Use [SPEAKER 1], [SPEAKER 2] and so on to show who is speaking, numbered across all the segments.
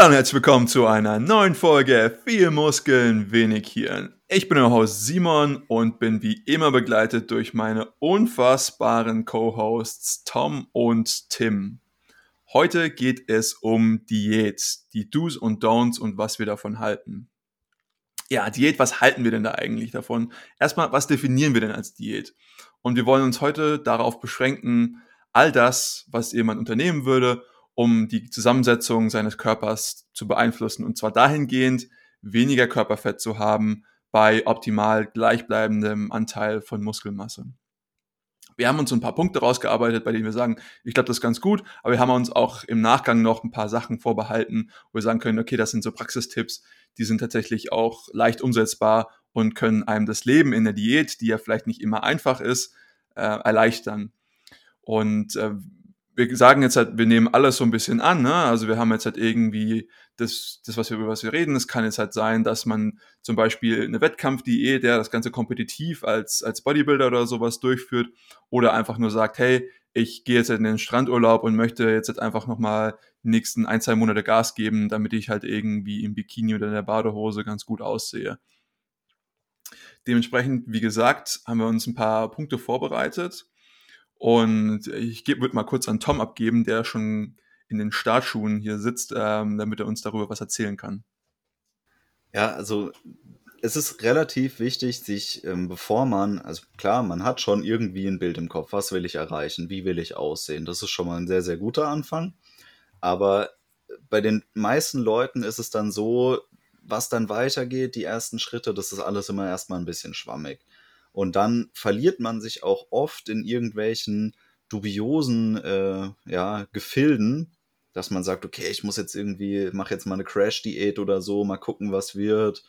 [SPEAKER 1] Hallo und herzlich willkommen zu einer neuen Folge Viel Muskeln, wenig Hirn. Ich bin euer Host Simon und bin wie immer begleitet durch meine unfassbaren Co-Hosts Tom und Tim. Heute geht es um Diät, die Do's und Don'ts und was wir davon halten. Ja, Diät, was halten wir denn da eigentlich davon? Erstmal, was definieren wir denn als Diät? Und wir wollen uns heute darauf beschränken, all das, was jemand unternehmen würde, um die Zusammensetzung seines Körpers zu beeinflussen. Und zwar dahingehend, weniger Körperfett zu haben bei optimal gleichbleibendem Anteil von Muskelmasse. Wir haben uns ein paar Punkte rausgearbeitet, bei denen wir sagen, ich glaube, das ist ganz gut, aber wir haben uns auch im Nachgang noch ein paar Sachen vorbehalten, wo wir sagen können, okay, das sind so Praxistipps, die sind tatsächlich auch leicht umsetzbar und können einem das Leben in der Diät, die ja vielleicht nicht immer einfach ist, äh, erleichtern. Und äh, wir sagen jetzt halt, wir nehmen alles so ein bisschen an, ne? Also wir haben jetzt halt irgendwie das, das, was wir über was wir reden. Es kann jetzt halt sein, dass man zum Beispiel eine Wettkampfdiät, der das Ganze kompetitiv als, als Bodybuilder oder sowas durchführt, oder einfach nur sagt, hey, ich gehe jetzt in den Strandurlaub und möchte jetzt halt einfach nochmal die nächsten ein, zwei Monate Gas geben, damit ich halt irgendwie im Bikini oder in der Badehose ganz gut aussehe. Dementsprechend, wie gesagt, haben wir uns ein paar Punkte vorbereitet und ich würde mal kurz an Tom abgeben, der schon in den Startschuhen hier sitzt, ähm, damit er uns darüber was erzählen kann.
[SPEAKER 2] Ja, also es ist relativ wichtig, sich, ähm, bevor man, also klar, man hat schon irgendwie ein Bild im Kopf, was will ich erreichen, wie will ich aussehen. Das ist schon mal ein sehr, sehr guter Anfang. Aber bei den meisten Leuten ist es dann so, was dann weitergeht, die ersten Schritte, das ist alles immer erstmal ein bisschen schwammig. Und dann verliert man sich auch oft in irgendwelchen dubiosen äh, ja, Gefilden, dass man sagt, okay, ich muss jetzt irgendwie, mache jetzt mal eine Crash-Diät oder so, mal gucken, was wird.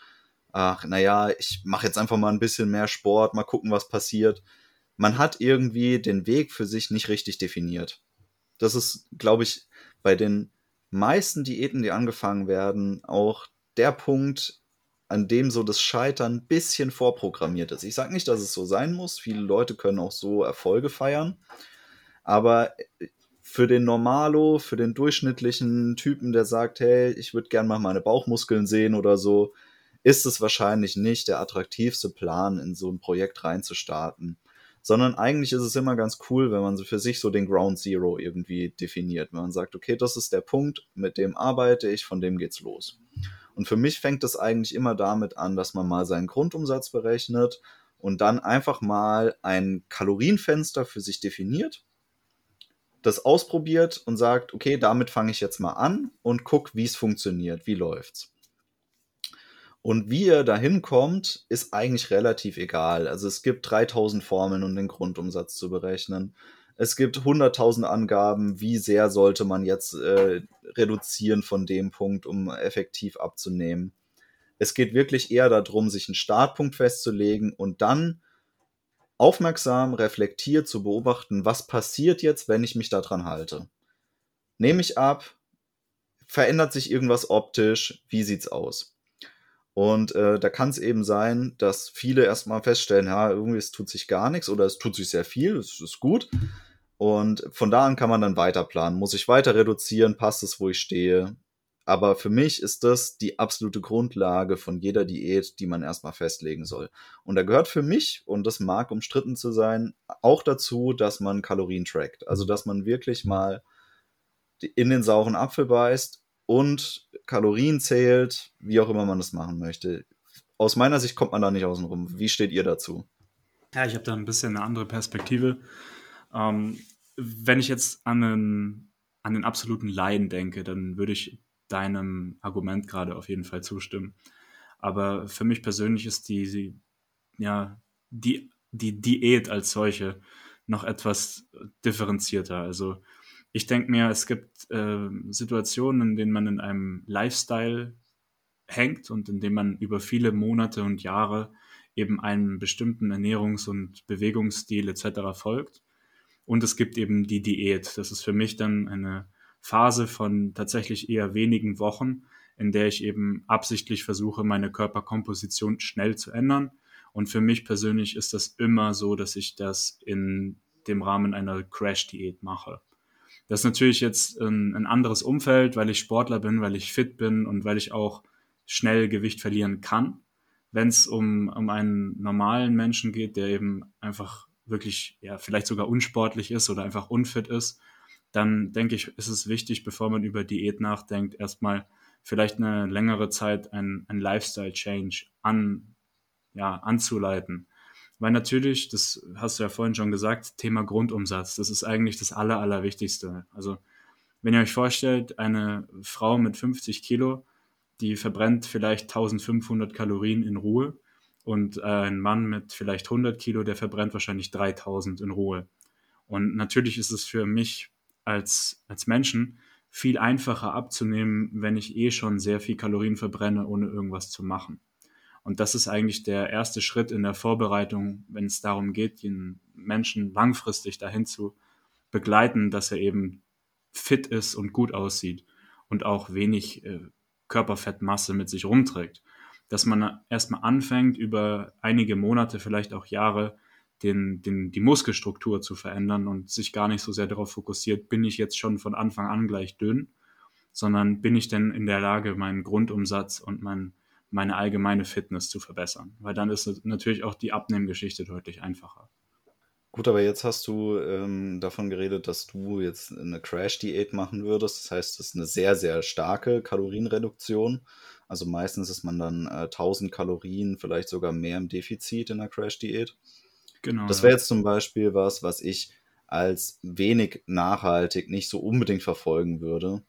[SPEAKER 2] Ach, naja, ich mache jetzt einfach mal ein bisschen mehr Sport, mal gucken, was passiert. Man hat irgendwie den Weg für sich nicht richtig definiert. Das ist, glaube ich, bei den meisten Diäten, die angefangen werden, auch der Punkt, an dem so das Scheitern ein bisschen vorprogrammiert ist. Ich sage nicht, dass es so sein muss. Viele Leute können auch so Erfolge feiern. Aber äh, für den Normalo, für den durchschnittlichen Typen, der sagt, hey, ich würde gerne mal meine Bauchmuskeln sehen oder so, ist es wahrscheinlich nicht der attraktivste Plan, in so ein Projekt reinzustarten. Sondern eigentlich ist es immer ganz cool, wenn man für sich so den Ground Zero irgendwie definiert. Wenn man sagt, okay, das ist der Punkt, mit dem arbeite ich, von dem geht's los. Und für mich fängt es eigentlich immer damit an, dass man mal seinen Grundumsatz berechnet und dann einfach mal ein Kalorienfenster für sich definiert, das ausprobiert und sagt, okay, damit fange ich jetzt mal an und guck, wie es funktioniert, wie läuft's. Und wie ihr dahin kommt, ist eigentlich relativ egal. Also es gibt 3000 Formeln, um den Grundumsatz zu berechnen. Es gibt 100.000 Angaben, wie sehr sollte man jetzt äh, reduzieren von dem Punkt, um effektiv abzunehmen. Es geht wirklich eher darum, sich einen Startpunkt festzulegen und dann aufmerksam, reflektiert zu beobachten, was passiert jetzt, wenn ich mich daran halte. Nehme ich ab? Verändert sich irgendwas optisch? Wie sieht's aus? Und äh, da kann es eben sein, dass viele erstmal feststellen, ja, irgendwie es tut sich gar nichts oder es tut sich sehr viel, es ist gut. Und von da an kann man dann weiter planen. Muss ich weiter reduzieren? Passt es, wo ich stehe? Aber für mich ist das die absolute Grundlage von jeder Diät, die man erstmal festlegen soll. Und da gehört für mich, und das mag umstritten zu sein, auch dazu, dass man Kalorien trackt. Also, dass man wirklich mal in den sauren Apfel beißt und Kalorien zählt, wie auch immer man das machen möchte. Aus meiner Sicht kommt man da nicht außen rum. Wie steht ihr dazu?
[SPEAKER 3] Ja, ich habe da ein bisschen eine andere Perspektive. Ähm, wenn ich jetzt an einen, an den absoluten Laien denke, dann würde ich deinem Argument gerade auf jeden Fall zustimmen. Aber für mich persönlich ist die, die ja, die, die Diät als solche noch etwas differenzierter. Also ich denke mir, es gibt äh, Situationen, in denen man in einem Lifestyle hängt und in dem man über viele Monate und Jahre eben einem bestimmten Ernährungs- und Bewegungsstil etc. folgt. Und es gibt eben die Diät. Das ist für mich dann eine Phase von tatsächlich eher wenigen Wochen, in der ich eben absichtlich versuche, meine Körperkomposition schnell zu ändern. Und für mich persönlich ist das immer so, dass ich das in dem Rahmen einer Crash-Diät mache. Das ist natürlich jetzt ein, ein anderes Umfeld, weil ich Sportler bin, weil ich fit bin und weil ich auch schnell Gewicht verlieren kann. Wenn es um, um einen normalen Menschen geht, der eben einfach wirklich, ja, vielleicht sogar unsportlich ist oder einfach unfit ist, dann denke ich, ist es wichtig, bevor man über Diät nachdenkt, erstmal vielleicht eine längere Zeit ein, ein Lifestyle-Change an, ja, anzuleiten. Weil natürlich, das hast du ja vorhin schon gesagt, Thema Grundumsatz, das ist eigentlich das Aller, Allerwichtigste. Also, wenn ihr euch vorstellt, eine Frau mit 50 Kilo, die verbrennt vielleicht 1500 Kalorien in Ruhe und äh, ein Mann mit vielleicht 100 Kilo, der verbrennt wahrscheinlich 3000 in Ruhe. Und natürlich ist es für mich als, als Menschen viel einfacher abzunehmen, wenn ich eh schon sehr viel Kalorien verbrenne, ohne irgendwas zu machen. Und das ist eigentlich der erste Schritt in der Vorbereitung, wenn es darum geht, den Menschen langfristig dahin zu begleiten, dass er eben fit ist und gut aussieht und auch wenig äh, Körperfettmasse mit sich rumträgt. Dass man erstmal anfängt, über einige Monate, vielleicht auch Jahre, den, den, die Muskelstruktur zu verändern und sich gar nicht so sehr darauf fokussiert, bin ich jetzt schon von Anfang an gleich dünn, sondern bin ich denn in der Lage, meinen Grundumsatz und mein, meine allgemeine Fitness zu verbessern. Weil dann ist natürlich auch die Abnehmgeschichte deutlich einfacher.
[SPEAKER 2] Gut, aber jetzt hast du ähm, davon geredet, dass du jetzt eine Crash-Diät machen würdest. Das heißt, es ist eine sehr, sehr starke Kalorienreduktion. Also meistens ist man dann äh, 1000 Kalorien, vielleicht sogar mehr im Defizit in der Crash-Diät. Genau. Das wäre jetzt zum Beispiel was, was ich als wenig nachhaltig nicht so unbedingt verfolgen würde.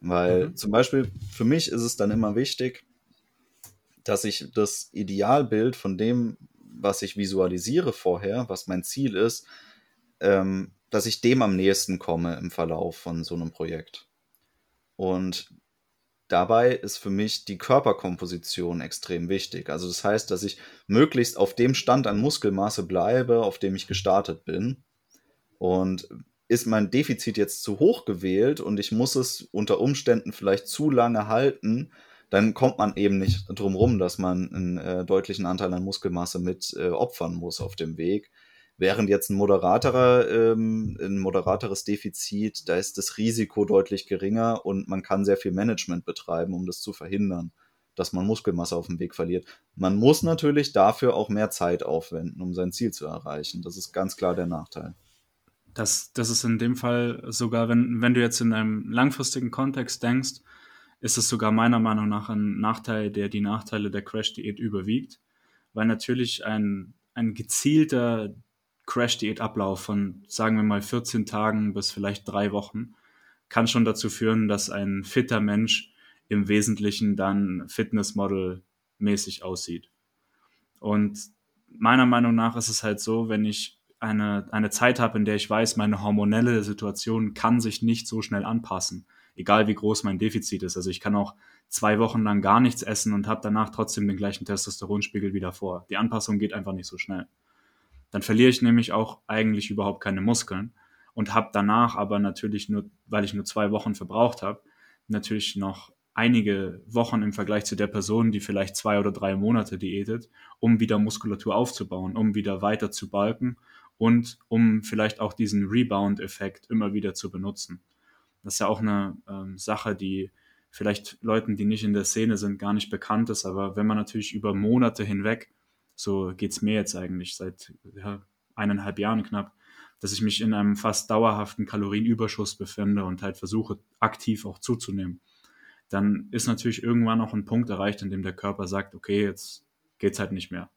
[SPEAKER 2] Weil mhm. zum Beispiel für mich ist es dann immer wichtig, dass ich das Idealbild von dem, was ich visualisiere vorher, was mein Ziel ist, ähm, dass ich dem am nächsten komme im Verlauf von so einem Projekt. Und Dabei ist für mich die Körperkomposition extrem wichtig. Also das heißt, dass ich möglichst auf dem Stand an Muskelmasse bleibe, auf dem ich gestartet bin. Und ist mein Defizit jetzt zu hoch gewählt und ich muss es unter Umständen vielleicht zu lange halten, dann kommt man eben nicht drum rum, dass man einen äh, deutlichen Anteil an Muskelmasse mit äh, opfern muss auf dem Weg. Während jetzt ein moderaterer, ähm, ein moderateres Defizit, da ist das Risiko deutlich geringer und man kann sehr viel Management betreiben, um das zu verhindern, dass man Muskelmasse auf dem Weg verliert. Man muss natürlich dafür auch mehr Zeit aufwenden, um sein Ziel zu erreichen. Das ist ganz klar der Nachteil.
[SPEAKER 3] Das, das ist in dem Fall sogar, wenn, wenn du jetzt in einem langfristigen Kontext denkst, ist es sogar meiner Meinung nach ein Nachteil, der die Nachteile der Crash-Diät überwiegt, weil natürlich ein, ein gezielter Crash-Diät-Ablauf von, sagen wir mal, 14 Tagen bis vielleicht drei Wochen kann schon dazu führen, dass ein fitter Mensch im Wesentlichen dann Fitnessmodel-mäßig aussieht. Und meiner Meinung nach ist es halt so, wenn ich eine, eine Zeit habe, in der ich weiß, meine hormonelle Situation kann sich nicht so schnell anpassen, egal wie groß mein Defizit ist. Also ich kann auch zwei Wochen lang gar nichts essen und habe danach trotzdem den gleichen Testosteronspiegel wieder vor. Die Anpassung geht einfach nicht so schnell. Dann verliere ich nämlich auch eigentlich überhaupt keine Muskeln und habe danach aber natürlich nur, weil ich nur zwei Wochen verbraucht habe, natürlich noch einige Wochen im Vergleich zu der Person, die vielleicht zwei oder drei Monate diätet, um wieder Muskulatur aufzubauen, um wieder weiter zu balken und um vielleicht auch diesen Rebound-Effekt immer wieder zu benutzen. Das ist ja auch eine ähm, Sache, die vielleicht Leuten, die nicht in der Szene sind, gar nicht bekannt ist, aber wenn man natürlich über Monate hinweg so geht es mir jetzt eigentlich seit ja, eineinhalb Jahren knapp, dass ich mich in einem fast dauerhaften Kalorienüberschuss befinde und halt versuche, aktiv auch zuzunehmen. Dann ist natürlich irgendwann auch ein Punkt erreicht, in dem der Körper sagt, okay, jetzt geht's halt nicht mehr.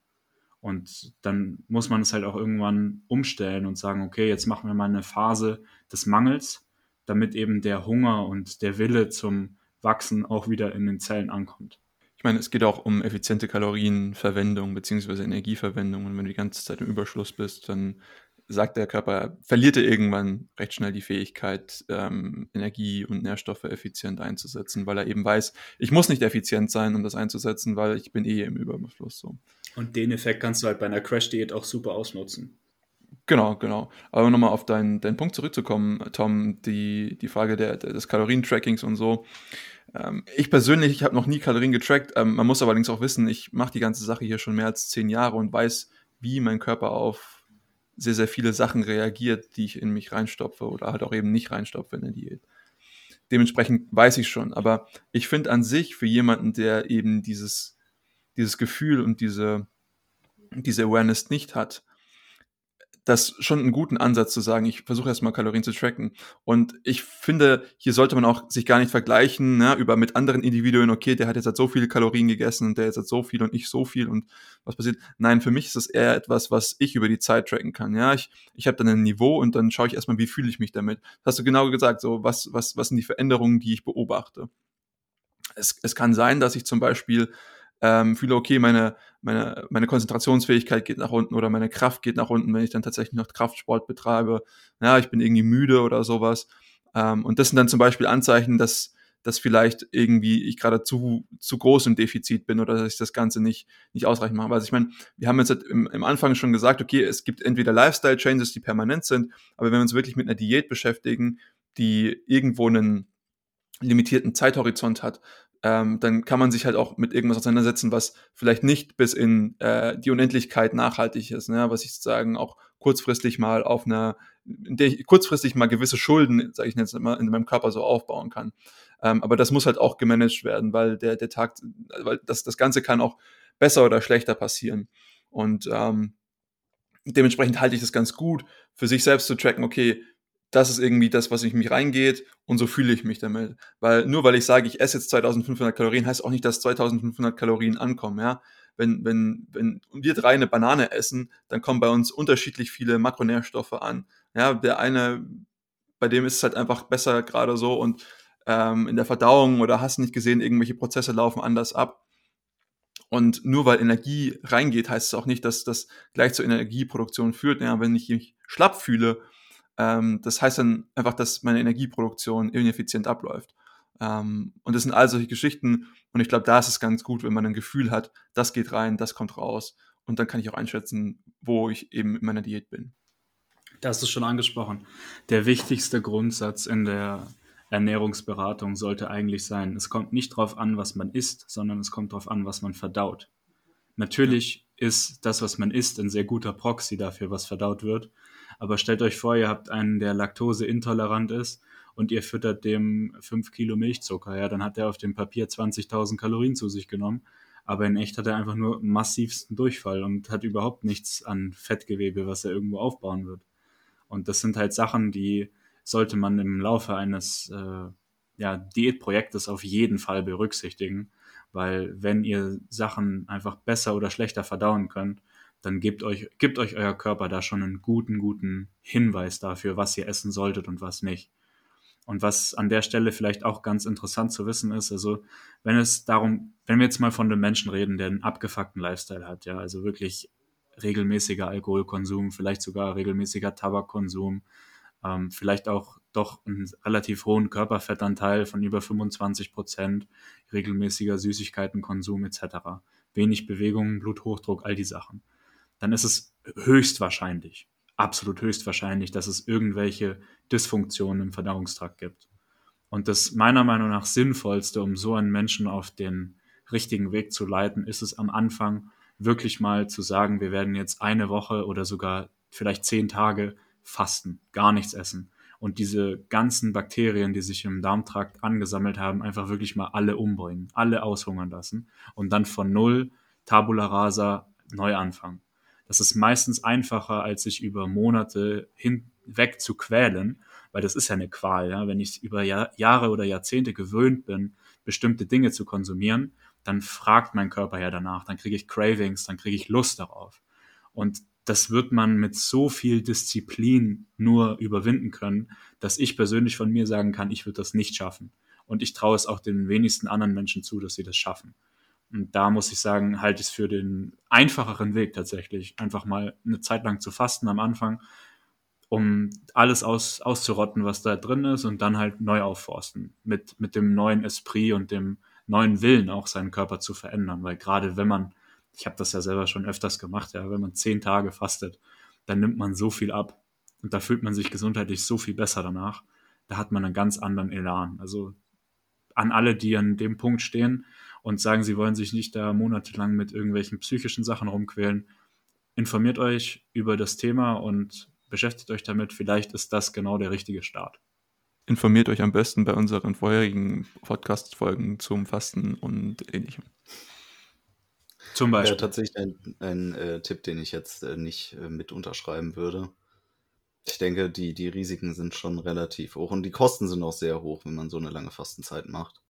[SPEAKER 3] Und dann muss man es halt auch irgendwann umstellen und sagen, okay, jetzt machen wir mal eine Phase des Mangels, damit eben der Hunger und der Wille zum Wachsen auch wieder in den Zellen ankommt
[SPEAKER 1] meine, es geht auch um effiziente Kalorienverwendung bzw. Energieverwendung. Und wenn du die ganze Zeit im Überschluss bist, dann sagt der Körper, verliert er irgendwann recht schnell die Fähigkeit, ähm, Energie und Nährstoffe effizient einzusetzen, weil er eben weiß, ich muss nicht effizient sein, um das einzusetzen, weil ich bin eh im Überfluss. So.
[SPEAKER 3] Und den Effekt kannst du halt bei einer Crash-Diät auch super ausnutzen.
[SPEAKER 1] Genau, genau. Aber nochmal auf deinen, deinen Punkt zurückzukommen, Tom, die, die Frage der, des Kalorientrackings und so. Ähm, ich persönlich, ich habe noch nie Kalorien getrackt. Ähm, man muss allerdings auch wissen, ich mache die ganze Sache hier schon mehr als zehn Jahre und weiß, wie mein Körper auf sehr, sehr viele Sachen reagiert, die ich in mich reinstopfe oder halt auch eben nicht reinstopfe in der Diät. Dementsprechend weiß ich schon. Aber ich finde an sich für jemanden, der eben dieses, dieses Gefühl und diese, diese Awareness nicht hat, das schon einen guten Ansatz zu sagen, ich versuche erstmal Kalorien zu tracken. Und ich finde, hier sollte man auch sich gar nicht vergleichen, ne, über mit anderen Individuen, okay, der hat jetzt halt so viele Kalorien gegessen und der jetzt hat so viel und ich so viel und was passiert. Nein, für mich ist das eher etwas, was ich über die Zeit tracken kann. Ja, ich, ich habe dann ein Niveau und dann schaue ich erstmal, wie fühle ich mich damit. Das hast du genau gesagt, so was, was, was sind die Veränderungen, die ich beobachte. Es, es kann sein, dass ich zum Beispiel ähm, fühle, okay, meine, meine, meine Konzentrationsfähigkeit geht nach unten oder meine Kraft geht nach unten, wenn ich dann tatsächlich noch Kraftsport betreibe. Ja, ich bin irgendwie müde oder sowas. Ähm, und das sind dann zum Beispiel Anzeichen, dass, dass vielleicht irgendwie ich gerade zu, zu groß im Defizit bin oder dass ich das Ganze nicht, nicht ausreichend mache. Also ich meine, wir haben jetzt im, im Anfang schon gesagt, okay, es gibt entweder Lifestyle-Changes, die permanent sind, aber wenn wir uns wirklich mit einer Diät beschäftigen, die irgendwo einen limitierten Zeithorizont hat, ähm, dann kann man sich halt auch mit irgendwas auseinandersetzen, was vielleicht nicht bis in äh, die Unendlichkeit nachhaltig ist, ne? was ich sozusagen auch kurzfristig mal auf einer, in der ich kurzfristig mal gewisse Schulden, sage ich jetzt mal, in meinem Körper so aufbauen kann. Ähm, aber das muss halt auch gemanagt werden, weil der, der Tag, weil das, das Ganze kann auch besser oder schlechter passieren. Und ähm, dementsprechend halte ich das ganz gut, für sich selbst zu tracken, okay, das ist irgendwie das, was in mich reingeht und so fühle ich mich damit. Weil nur weil ich sage, ich esse jetzt 2500 Kalorien, heißt auch nicht, dass 2500 Kalorien ankommen, ja. Wenn, wenn, wenn wir drei eine Banane essen, dann kommen bei uns unterschiedlich viele Makronährstoffe an. Ja, der eine, bei dem ist es halt einfach besser gerade so und ähm, in der Verdauung oder hast nicht gesehen, irgendwelche Prozesse laufen anders ab. Und nur weil Energie reingeht, heißt es auch nicht, dass das gleich zur Energieproduktion führt. Ja, wenn ich mich schlapp fühle, ähm, das heißt dann einfach, dass meine Energieproduktion ineffizient abläuft. Ähm, und das sind all solche Geschichten. Und ich glaube, da ist es ganz gut, wenn man ein Gefühl hat, das geht rein, das kommt raus. Und dann kann ich auch einschätzen, wo ich eben in meiner Diät bin.
[SPEAKER 3] Das ist schon angesprochen. Der wichtigste Grundsatz in der Ernährungsberatung sollte eigentlich sein, es kommt nicht darauf an, was man isst, sondern es kommt darauf an, was man verdaut. Natürlich ja. ist das, was man isst, ein sehr guter Proxy dafür, was verdaut wird. Aber stellt euch vor, ihr habt einen, der laktoseintolerant ist und ihr füttert dem 5 Kilo Milchzucker. Ja, dann hat er auf dem Papier 20.000 Kalorien zu sich genommen. Aber in echt hat er einfach nur massivsten Durchfall und hat überhaupt nichts an Fettgewebe, was er irgendwo aufbauen wird. Und das sind halt Sachen, die sollte man im Laufe eines äh, ja, Diätprojektes auf jeden Fall berücksichtigen, weil wenn ihr Sachen einfach besser oder schlechter verdauen könnt, dann gebt euch, gibt euch euer Körper da schon einen guten, guten Hinweis dafür, was ihr essen solltet und was nicht. Und was an der Stelle vielleicht auch ganz interessant zu wissen ist, also wenn es darum, wenn wir jetzt mal von einem Menschen reden, der einen abgefuckten Lifestyle hat, ja, also wirklich regelmäßiger Alkoholkonsum, vielleicht sogar regelmäßiger Tabakkonsum, ähm, vielleicht auch doch einen relativ hohen Körperfettanteil von über 25 Prozent, regelmäßiger Süßigkeitenkonsum etc., wenig Bewegung, Bluthochdruck, all die Sachen dann ist es höchstwahrscheinlich, absolut höchstwahrscheinlich, dass es irgendwelche Dysfunktionen im Verdauungstrakt gibt. Und das meiner Meinung nach sinnvollste, um so einen Menschen auf den richtigen Weg zu leiten, ist es am Anfang wirklich mal zu sagen, wir werden jetzt eine Woche oder sogar vielleicht zehn Tage fasten, gar nichts essen und diese ganzen Bakterien, die sich im Darmtrakt angesammelt haben, einfach wirklich mal alle umbringen, alle aushungern lassen und dann von null Tabula rasa neu anfangen. Das ist meistens einfacher, als sich über Monate hinweg zu quälen, weil das ist ja eine Qual. Ja? Wenn ich über Jahr, Jahre oder Jahrzehnte gewöhnt bin, bestimmte Dinge zu konsumieren, dann fragt mein Körper ja danach, dann kriege ich Cravings, dann kriege ich Lust darauf. Und das wird man mit so viel Disziplin nur überwinden können, dass ich persönlich von mir sagen kann, ich würde das nicht schaffen. Und ich traue es auch den wenigsten anderen Menschen zu, dass sie das schaffen. Und da muss ich sagen, halte ich es für den einfacheren Weg tatsächlich, einfach mal eine Zeit lang zu fasten am Anfang, um alles aus, auszurotten, was da drin ist und dann halt neu aufforsten. Mit, mit dem neuen Esprit und dem neuen Willen auch seinen Körper zu verändern. Weil gerade wenn man, ich habe das ja selber schon öfters gemacht, ja, wenn man zehn Tage fastet, dann nimmt man so viel ab und da fühlt man sich gesundheitlich so viel besser danach. Da hat man einen ganz anderen Elan. Also an alle, die an dem Punkt stehen, und sagen, sie wollen sich nicht da monatelang mit irgendwelchen psychischen Sachen rumquälen. informiert euch über das Thema und beschäftigt euch damit. Vielleicht ist das genau der richtige Start.
[SPEAKER 1] Informiert euch am besten bei unseren vorherigen Podcast-Folgen zum Fasten und ähnlichem.
[SPEAKER 2] Zum Beispiel. Ja, tatsächlich ein, ein äh, Tipp, den ich jetzt äh, nicht äh, mit unterschreiben würde. Ich denke, die, die Risiken sind schon relativ hoch und die Kosten sind auch sehr hoch, wenn man so eine lange Fastenzeit macht.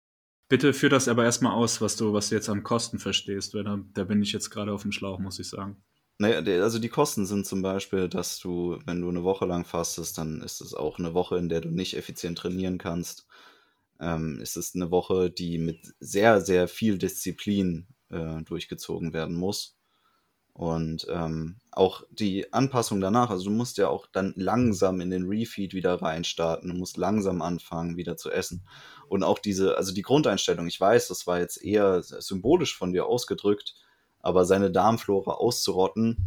[SPEAKER 3] Bitte führ das aber erstmal aus, was du, was du jetzt an Kosten verstehst, weil da, da bin ich jetzt gerade auf dem Schlauch, muss ich sagen.
[SPEAKER 2] Naja, also die Kosten sind zum Beispiel, dass du, wenn du eine Woche lang fastest, dann ist es auch eine Woche, in der du nicht effizient trainieren kannst. Ähm, es ist eine Woche, die mit sehr, sehr viel Disziplin äh, durchgezogen werden muss. Und ähm, auch die Anpassung danach, also du musst ja auch dann langsam in den Refeed wieder reinstarten, du musst langsam anfangen, wieder zu essen. Und auch diese, also die Grundeinstellung, ich weiß, das war jetzt eher symbolisch von dir ausgedrückt, aber seine Darmflora auszurotten,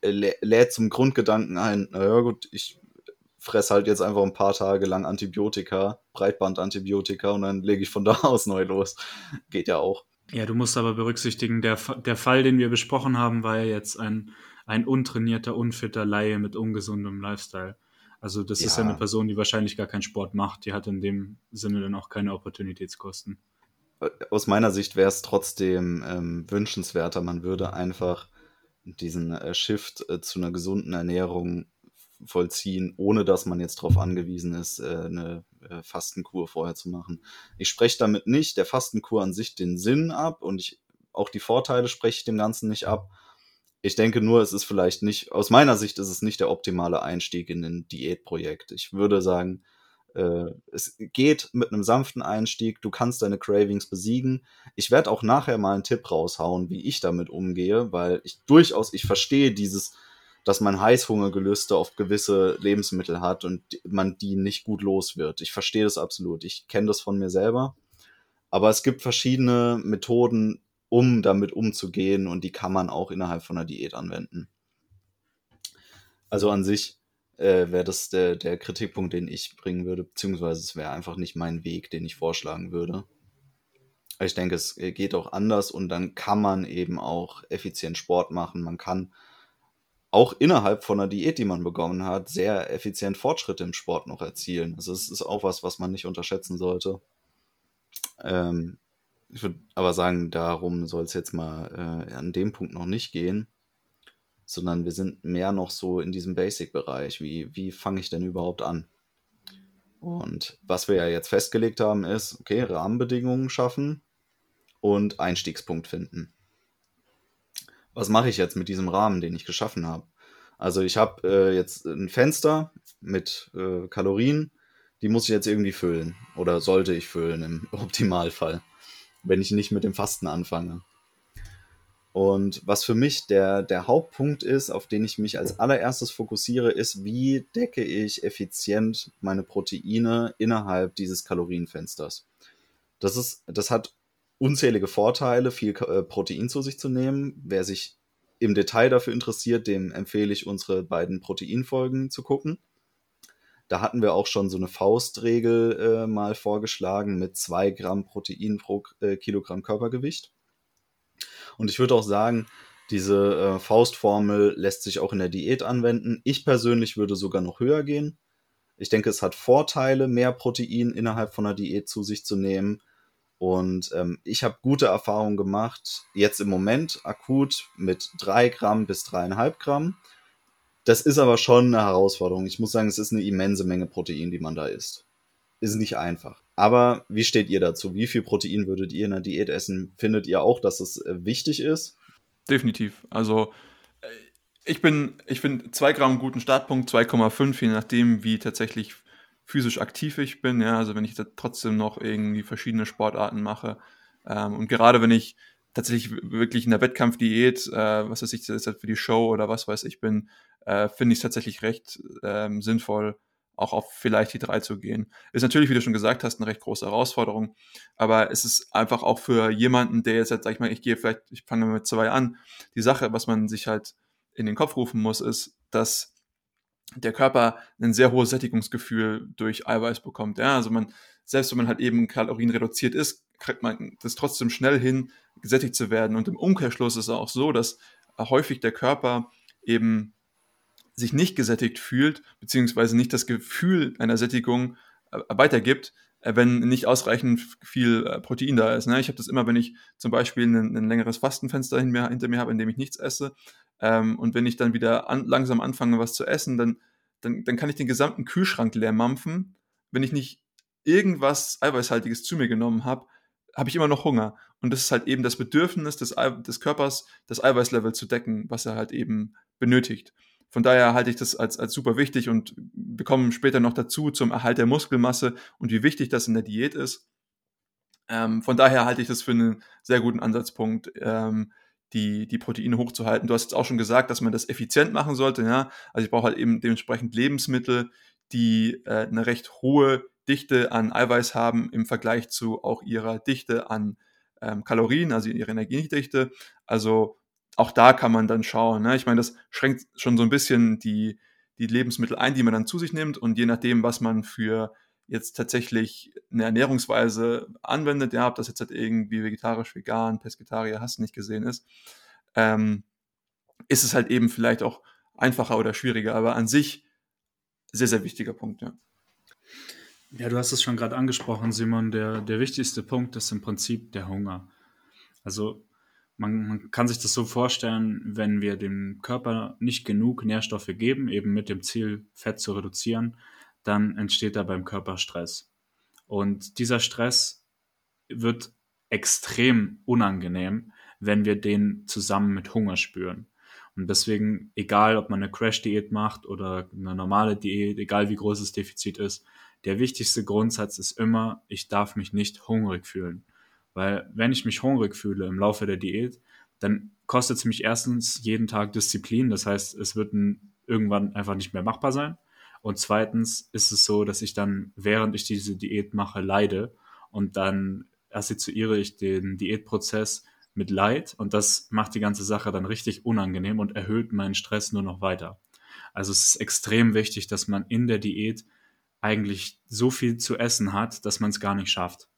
[SPEAKER 2] äh, lä lädt zum Grundgedanken ein, naja gut, ich fresse halt jetzt einfach ein paar Tage lang Antibiotika, Breitbandantibiotika und dann lege ich von da aus neu los. Geht ja auch.
[SPEAKER 3] Ja, du musst aber berücksichtigen, der, der Fall, den wir besprochen haben, war ja jetzt ein, ein untrainierter, unfitter Laie mit ungesundem Lifestyle. Also das ja. ist ja eine Person, die wahrscheinlich gar keinen Sport macht. Die hat in dem Sinne dann auch keine Opportunitätskosten.
[SPEAKER 2] Aus meiner Sicht wäre es trotzdem ähm, wünschenswerter. Man würde einfach diesen äh, Shift äh, zu einer gesunden Ernährung vollziehen, ohne dass man jetzt darauf angewiesen ist, äh, eine äh, Fastenkur vorher zu machen. Ich spreche damit nicht der Fastenkur an sich den Sinn ab und ich, auch die Vorteile spreche ich dem Ganzen nicht ab. Ich denke nur, es ist vielleicht nicht, aus meiner Sicht ist es nicht der optimale Einstieg in ein Diätprojekt. Ich würde sagen, äh, es geht mit einem sanften Einstieg, du kannst deine Cravings besiegen. Ich werde auch nachher mal einen Tipp raushauen, wie ich damit umgehe, weil ich durchaus, ich verstehe dieses, dass man Heißhungergelüste auf gewisse Lebensmittel hat und man die nicht gut los wird. Ich verstehe das absolut. Ich kenne das von mir selber. Aber es gibt verschiedene Methoden, um damit umzugehen und die kann man auch innerhalb von einer Diät anwenden. Also an sich äh, wäre das der, der Kritikpunkt, den ich bringen würde, beziehungsweise es wäre einfach nicht mein Weg, den ich vorschlagen würde. Ich denke, es geht auch anders und dann kann man eben auch effizient Sport machen. Man kann auch innerhalb von einer Diät, die man begonnen hat, sehr effizient Fortschritte im Sport noch erzielen. Also es ist auch was, was man nicht unterschätzen sollte. Ähm, ich würde aber sagen, darum soll es jetzt mal äh, an dem Punkt noch nicht gehen, sondern wir sind mehr noch so in diesem Basic-Bereich. Wie, wie fange ich denn überhaupt an? Und was wir ja jetzt festgelegt haben, ist, okay, Rahmenbedingungen schaffen und Einstiegspunkt finden was mache ich jetzt mit diesem Rahmen, den ich geschaffen habe? Also ich habe äh, jetzt ein Fenster mit äh, Kalorien, die muss ich jetzt irgendwie füllen oder sollte ich füllen im Optimalfall, wenn ich nicht mit dem Fasten anfange. Und was für mich der, der Hauptpunkt ist, auf den ich mich als allererstes fokussiere, ist, wie decke ich effizient meine Proteine innerhalb dieses Kalorienfensters. Das, ist, das hat unzählige Vorteile, viel äh, Protein zu sich zu nehmen. Wer sich im Detail dafür interessiert, dem empfehle ich unsere beiden Proteinfolgen zu gucken. Da hatten wir auch schon so eine Faustregel äh, mal vorgeschlagen mit zwei Gramm Protein pro äh, Kilogramm Körpergewicht. Und ich würde auch sagen, diese äh, Faustformel lässt sich auch in der Diät anwenden. Ich persönlich würde sogar noch höher gehen. Ich denke, es hat Vorteile, mehr Protein innerhalb von einer Diät zu sich zu nehmen. Und ähm, ich habe gute Erfahrungen gemacht, jetzt im Moment akut mit drei Gramm bis dreieinhalb Gramm. Das ist aber schon eine Herausforderung. Ich muss sagen, es ist eine immense Menge Protein, die man da isst. Ist nicht einfach. Aber wie steht ihr dazu? Wie viel Protein würdet ihr in der Diät essen? Findet ihr auch, dass es äh, wichtig ist?
[SPEAKER 1] Definitiv. Also äh, ich bin, ich finde zwei Gramm guten Startpunkt, 2,5, je nachdem, wie tatsächlich physisch aktiv ich bin, ja, also wenn ich da trotzdem noch irgendwie verschiedene Sportarten mache. Ähm, und gerade wenn ich tatsächlich wirklich in der Wettkampfdiät, äh, was weiß ich, das für die Show oder was weiß ich bin, äh, finde ich es tatsächlich recht ähm, sinnvoll, auch auf vielleicht die drei zu gehen. Ist natürlich, wie du schon gesagt hast, eine recht große Herausforderung, aber es ist einfach auch für jemanden, der jetzt, halt, sag ich mal, ich gehe vielleicht, ich fange mit zwei an, die Sache, was man sich halt in den Kopf rufen muss, ist, dass der Körper ein sehr hohes Sättigungsgefühl durch Eiweiß bekommt. Ja, also man, selbst wenn man halt eben Kalorien reduziert ist, kriegt man das trotzdem schnell hin, gesättigt zu werden. Und im Umkehrschluss ist es auch so, dass häufig der Körper eben sich nicht gesättigt fühlt, beziehungsweise nicht das Gefühl einer Sättigung äh, weitergibt, äh, wenn nicht ausreichend viel äh, Protein da ist. Ne? Ich habe das immer, wenn ich zum Beispiel ein, längeres Fastenfenster hinter mir habe, in dem ich nichts esse. Ähm, und wenn ich dann wieder an, langsam anfange, was zu essen, dann, dann, dann kann ich den gesamten Kühlschrank leer mampfen. Wenn ich nicht irgendwas Eiweißhaltiges zu mir genommen habe, habe ich immer noch Hunger. Und das ist halt eben das Bedürfnis des, des Körpers, das Eiweißlevel zu decken, was er halt eben benötigt. Von daher halte ich das als, als super wichtig und wir kommen später noch dazu zum Erhalt der Muskelmasse und wie wichtig das in der Diät ist. Ähm, von daher halte ich das für einen sehr guten Ansatzpunkt, ähm, die, die Proteine hochzuhalten. Du hast jetzt auch schon gesagt, dass man das effizient machen sollte. Ja? Also ich brauche halt eben dementsprechend Lebensmittel, die äh, eine recht hohe Dichte an Eiweiß haben im Vergleich zu auch ihrer Dichte an ähm, Kalorien, also ihre Energiedichte. Also auch da kann man dann schauen. Ne? Ich meine, das schränkt schon so ein bisschen die, die Lebensmittel ein, die man dann zu sich nimmt. Und je nachdem, was man für jetzt tatsächlich eine Ernährungsweise anwendet, ja, ob das jetzt halt irgendwie vegetarisch, vegan, Pesketarier, hast nicht gesehen ist, ähm, ist es halt eben vielleicht auch einfacher oder schwieriger. Aber an sich sehr, sehr wichtiger Punkt, ja.
[SPEAKER 3] Ja, du hast es schon gerade angesprochen, Simon. Der, der wichtigste Punkt ist im Prinzip der Hunger. Also man, man, kann sich das so vorstellen, wenn wir dem Körper nicht genug Nährstoffe geben, eben mit dem Ziel, Fett zu reduzieren, dann entsteht da beim Körper Stress. Und dieser Stress wird extrem unangenehm, wenn wir den zusammen mit Hunger spüren. Und deswegen, egal ob man eine Crash-Diät macht oder eine normale Diät, egal wie groß das Defizit ist, der wichtigste Grundsatz ist immer, ich darf mich nicht hungrig fühlen. Weil wenn ich mich hungrig fühle im Laufe der Diät, dann kostet es mich erstens jeden Tag Disziplin. Das heißt, es wird irgendwann einfach nicht mehr machbar sein. Und zweitens ist es so, dass ich dann, während ich diese Diät mache, leide und dann assoziiere ich den Diätprozess mit Leid und das macht die ganze Sache dann richtig unangenehm und erhöht meinen Stress nur noch weiter. Also es ist extrem wichtig, dass man in der Diät eigentlich so viel zu essen hat, dass man es gar nicht schafft.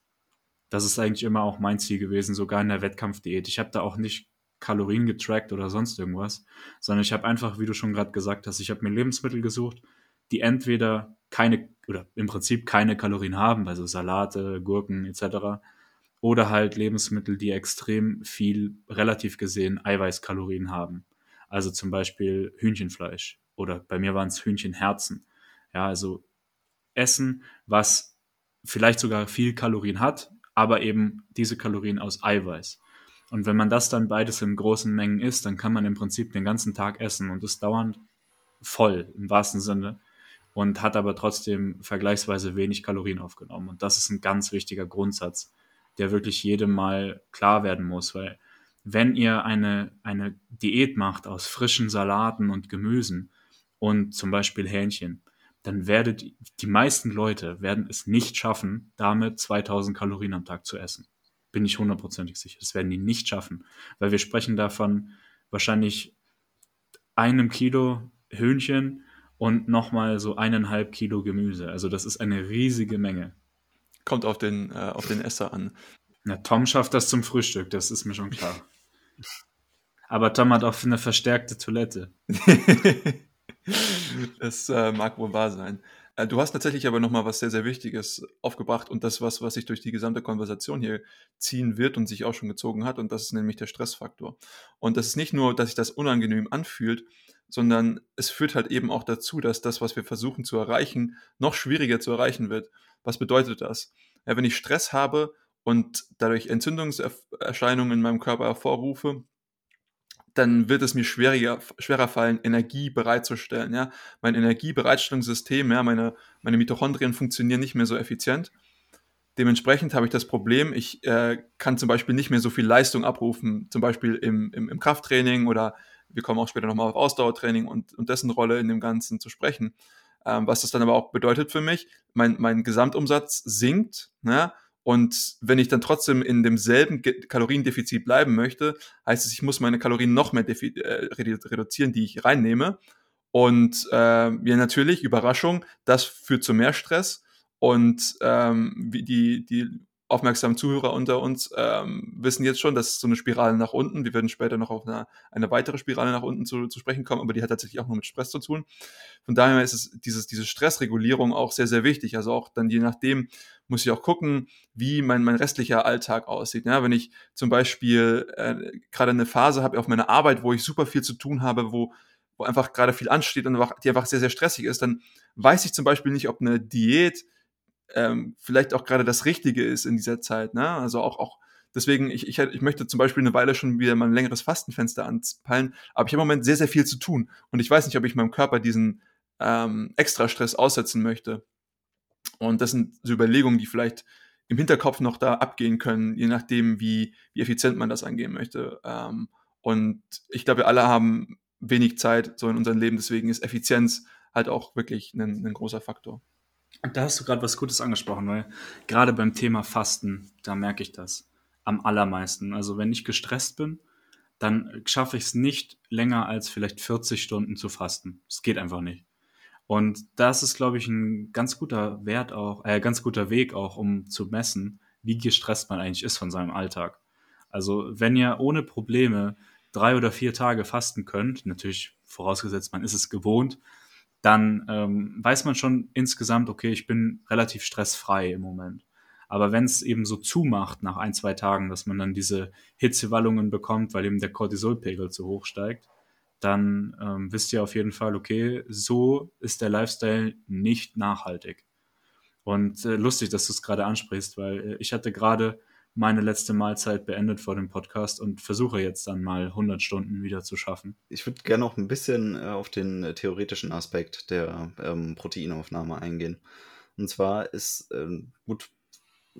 [SPEAKER 3] Das ist eigentlich immer auch mein Ziel gewesen, sogar in der Wettkampfdiät. Ich habe da auch nicht Kalorien getrackt oder sonst irgendwas, sondern ich habe einfach, wie du schon gerade gesagt hast, ich habe mir Lebensmittel gesucht, die entweder keine oder im Prinzip keine Kalorien haben, also Salate, Gurken etc. Oder halt Lebensmittel, die extrem viel, relativ gesehen, Eiweißkalorien haben. Also zum Beispiel Hühnchenfleisch oder bei mir waren es Hühnchenherzen. Ja, also Essen, was vielleicht sogar viel Kalorien hat, aber eben diese Kalorien aus Eiweiß. Und wenn man das dann beides in großen Mengen isst, dann kann man im Prinzip den ganzen Tag essen und ist dauernd voll im wahrsten Sinne und hat aber trotzdem vergleichsweise wenig Kalorien aufgenommen. Und das ist ein ganz wichtiger Grundsatz, der wirklich jedem mal klar werden muss, weil wenn ihr eine, eine Diät macht aus frischen Salaten und Gemüsen und zum Beispiel Hähnchen, dann werdet die meisten Leute werden es nicht schaffen, damit 2000 Kalorien am Tag zu essen. Bin ich hundertprozentig sicher. Das werden die nicht schaffen, weil wir sprechen davon wahrscheinlich einem Kilo Hühnchen und nochmal so eineinhalb Kilo Gemüse. Also das ist eine riesige Menge.
[SPEAKER 1] Kommt auf den, äh, auf den Esser an.
[SPEAKER 3] Na, Tom schafft das zum Frühstück, das ist mir schon klar. Aber Tom hat auch eine verstärkte Toilette.
[SPEAKER 1] das äh, mag wohl wahr sein. Äh, du hast tatsächlich aber nochmal was sehr, sehr Wichtiges aufgebracht und das, was, was sich durch die gesamte Konversation hier ziehen wird und sich auch schon gezogen hat, und das ist nämlich der Stressfaktor. Und das ist nicht nur, dass sich das unangenehm anfühlt, sondern es führt halt eben auch dazu, dass das, was wir versuchen zu erreichen, noch schwieriger zu erreichen wird. Was bedeutet das? Ja, wenn ich Stress habe und dadurch Entzündungserscheinungen in meinem Körper hervorrufe, dann wird es mir schwieriger, schwerer fallen, Energie bereitzustellen. Ja? Mein Energiebereitstellungssystem, ja, meine, meine Mitochondrien funktionieren nicht mehr so effizient. Dementsprechend habe ich das Problem, ich äh, kann zum Beispiel nicht mehr so viel Leistung abrufen, zum Beispiel im, im, im Krafttraining oder wir kommen auch später nochmal auf Ausdauertraining und, und dessen Rolle in dem Ganzen zu sprechen. Ähm, was das dann aber auch bedeutet für mich, mein, mein Gesamtumsatz sinkt, ne? Und wenn ich dann trotzdem in demselben Kaloriendefizit bleiben möchte, heißt es, ich muss meine Kalorien noch mehr äh, reduzieren, die ich reinnehme. Und äh, ja, natürlich, Überraschung, das führt zu mehr Stress. Und ähm, die, die aufmerksamen Zuhörer unter uns ähm, wissen jetzt schon, dass so eine Spirale nach unten, wir werden später noch auf eine, eine weitere Spirale nach unten zu, zu sprechen kommen, aber die hat tatsächlich auch nur mit Stress zu tun. Von daher ist es dieses, diese Stressregulierung auch sehr, sehr wichtig. Also auch dann je nachdem muss ich auch gucken, wie mein, mein restlicher Alltag aussieht. Ja, wenn ich zum Beispiel äh, gerade eine Phase habe auf meiner Arbeit, wo ich super viel zu tun habe, wo, wo einfach gerade viel ansteht und die einfach sehr, sehr stressig ist, dann weiß ich zum Beispiel nicht, ob eine Diät ähm, vielleicht auch gerade das Richtige ist in dieser Zeit. Ne? Also auch, auch deswegen, ich, ich, ich möchte zum Beispiel eine Weile schon wieder mal ein längeres Fastenfenster anpeilen, aber ich habe im Moment sehr, sehr viel zu tun und ich weiß nicht, ob ich meinem Körper diesen ähm, Extrastress aussetzen möchte. Und das sind so Überlegungen, die vielleicht im Hinterkopf noch da abgehen können, je nachdem, wie, wie effizient man das angehen möchte. Ähm, und ich glaube, wir alle haben wenig Zeit so in unserem Leben, deswegen ist Effizienz halt auch wirklich ein, ein großer Faktor.
[SPEAKER 3] Da hast du gerade was Gutes angesprochen, weil gerade beim Thema Fasten, da merke ich das am allermeisten. Also wenn ich gestresst bin, dann schaffe ich es nicht länger als vielleicht 40 Stunden zu fasten. Es geht einfach nicht. Und das ist, glaube ich, ein ganz guter Wert auch, äh, ganz guter Weg auch, um zu messen, wie gestresst man eigentlich ist von seinem Alltag. Also wenn ihr ohne Probleme drei oder vier Tage fasten könnt, natürlich vorausgesetzt, man ist es gewohnt, dann ähm, weiß man schon insgesamt, okay, ich bin relativ stressfrei im Moment. Aber wenn es eben so zumacht nach ein, zwei Tagen, dass man dann diese Hitzewallungen bekommt, weil eben der Cortisolpegel zu hoch steigt, dann ähm, wisst ihr auf jeden Fall, okay, so ist der Lifestyle nicht nachhaltig. Und äh, lustig, dass du es gerade ansprichst, weil äh, ich hatte gerade meine letzte Mahlzeit beendet vor dem Podcast und versuche jetzt dann mal 100 Stunden wieder zu schaffen.
[SPEAKER 2] Ich würde gerne noch ein bisschen äh, auf den äh, theoretischen Aspekt der ähm, Proteinaufnahme eingehen. Und zwar ist ähm, gut,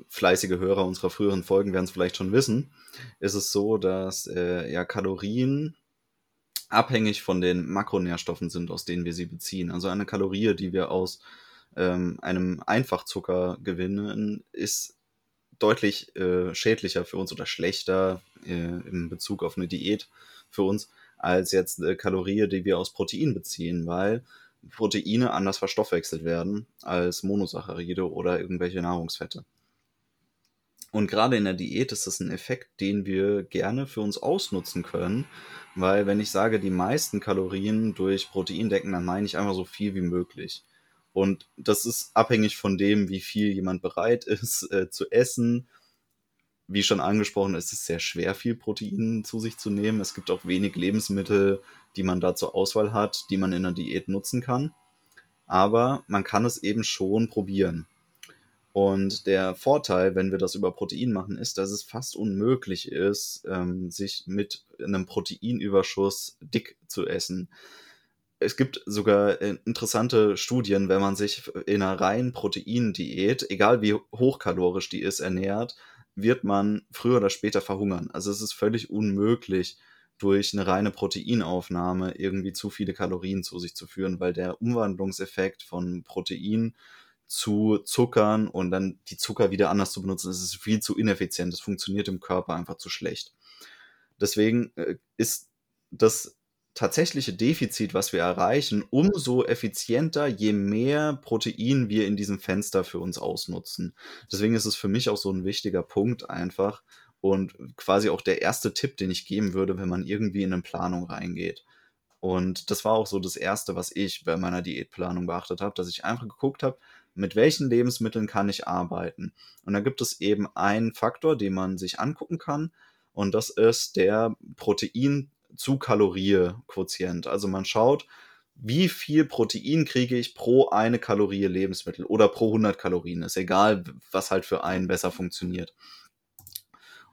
[SPEAKER 2] fleißige Hörer unserer früheren Folgen werden es vielleicht schon wissen, ist es so, dass äh, ja Kalorien abhängig von den Makronährstoffen sind, aus denen wir sie beziehen. Also eine Kalorie, die wir aus ähm, einem Einfachzucker gewinnen, ist deutlich äh, schädlicher für uns oder schlechter äh, in Bezug auf eine Diät für uns als jetzt eine Kalorie, die wir aus Protein beziehen, weil Proteine anders verstoffwechselt werden als Monosaccharide oder irgendwelche Nahrungsfette. Und gerade in der Diät ist das ein Effekt, den wir gerne für uns ausnutzen können, weil wenn ich sage, die meisten Kalorien durch Protein decken, dann meine ich einfach so viel wie möglich. Und das ist abhängig von dem, wie viel jemand bereit ist äh, zu essen. Wie schon angesprochen, ist es sehr schwer, viel Protein zu sich zu nehmen. Es gibt auch wenig Lebensmittel, die man da zur Auswahl hat, die man in der Diät nutzen kann. Aber man kann es eben schon probieren. Und der Vorteil, wenn wir das über Protein machen, ist, dass es fast unmöglich ist, ähm, sich mit einem Proteinüberschuss dick zu essen es gibt sogar äh, interessante Studien, wenn man sich in einer reinen Proteindiät, egal wie hochkalorisch die ist, ernährt, wird man früher oder später verhungern. Also es ist völlig unmöglich, durch eine reine Proteinaufnahme irgendwie zu viele Kalorien zu sich zu führen, weil der Umwandlungseffekt von Protein zu Zuckern und dann die Zucker wieder anders zu benutzen, ist viel zu ineffizient. Das funktioniert im Körper einfach zu schlecht. Deswegen äh, ist das tatsächliche Defizit, was wir erreichen, umso effizienter, je mehr Protein wir in diesem Fenster für uns ausnutzen. Deswegen ist es für mich auch so ein wichtiger Punkt einfach und quasi auch der erste Tipp, den ich geben würde, wenn man irgendwie in eine Planung reingeht. Und das war auch so das Erste, was ich bei meiner Diätplanung beachtet habe, dass ich einfach geguckt habe, mit welchen Lebensmitteln kann ich arbeiten. Und da gibt es eben einen Faktor, den man sich angucken kann, und das ist der Protein zu Kalorie-Quotient. Also man schaut, wie viel Protein kriege ich pro eine Kalorie Lebensmittel oder pro 100 Kalorien. Ist egal, was halt für einen besser funktioniert.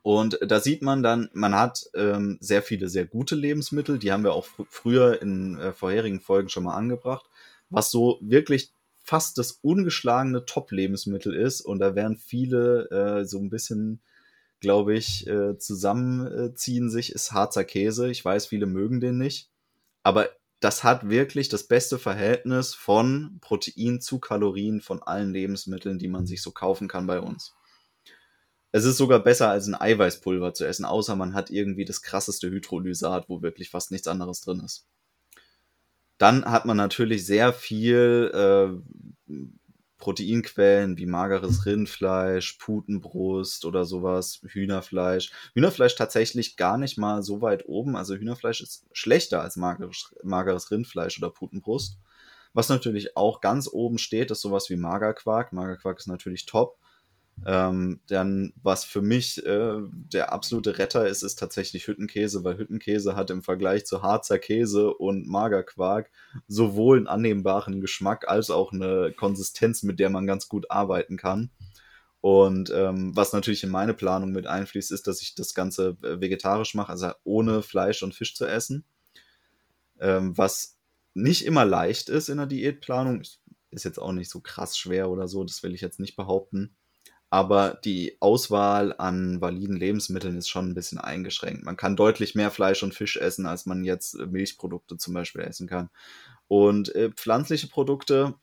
[SPEAKER 2] Und da sieht man dann, man hat ähm, sehr viele sehr gute Lebensmittel, die haben wir auch fr früher in äh, vorherigen Folgen schon mal angebracht, was so wirklich fast das ungeschlagene Top-Lebensmittel ist. Und da werden viele äh, so ein bisschen glaube ich, äh, zusammenziehen sich, ist Harzer Käse. Ich weiß, viele mögen den nicht. Aber das hat wirklich das beste Verhältnis von Protein zu Kalorien von allen Lebensmitteln, die man sich so kaufen kann bei uns. Es ist sogar besser als ein Eiweißpulver zu essen, außer man hat irgendwie das krasseste Hydrolysat, wo wirklich fast nichts anderes drin ist. Dann hat man natürlich sehr viel äh, Proteinquellen wie mageres Rindfleisch, Putenbrust oder sowas, Hühnerfleisch. Hühnerfleisch tatsächlich gar nicht mal so weit oben. Also Hühnerfleisch ist schlechter als mageres, mageres Rindfleisch oder Putenbrust. Was natürlich auch ganz oben steht, ist sowas wie Magerquark. Magerquark ist natürlich top. Ähm, dann, was für mich äh, der absolute Retter ist, ist tatsächlich Hüttenkäse, weil Hüttenkäse hat im Vergleich zu Harzer Käse und Magerquark sowohl einen annehmbaren Geschmack als auch eine Konsistenz, mit der man ganz gut arbeiten kann. Und ähm, was natürlich in meine Planung mit einfließt, ist, dass ich das Ganze äh, vegetarisch mache, also ohne Fleisch und Fisch zu essen. Ähm, was nicht immer leicht ist in der Diätplanung. Ist jetzt auch nicht so krass schwer oder so, das will ich jetzt nicht behaupten aber die Auswahl an validen Lebensmitteln ist schon ein bisschen eingeschränkt. Man kann deutlich mehr Fleisch und Fisch essen, als man jetzt äh, Milchprodukte zum Beispiel essen kann. Und äh, pflanzliche Produkte,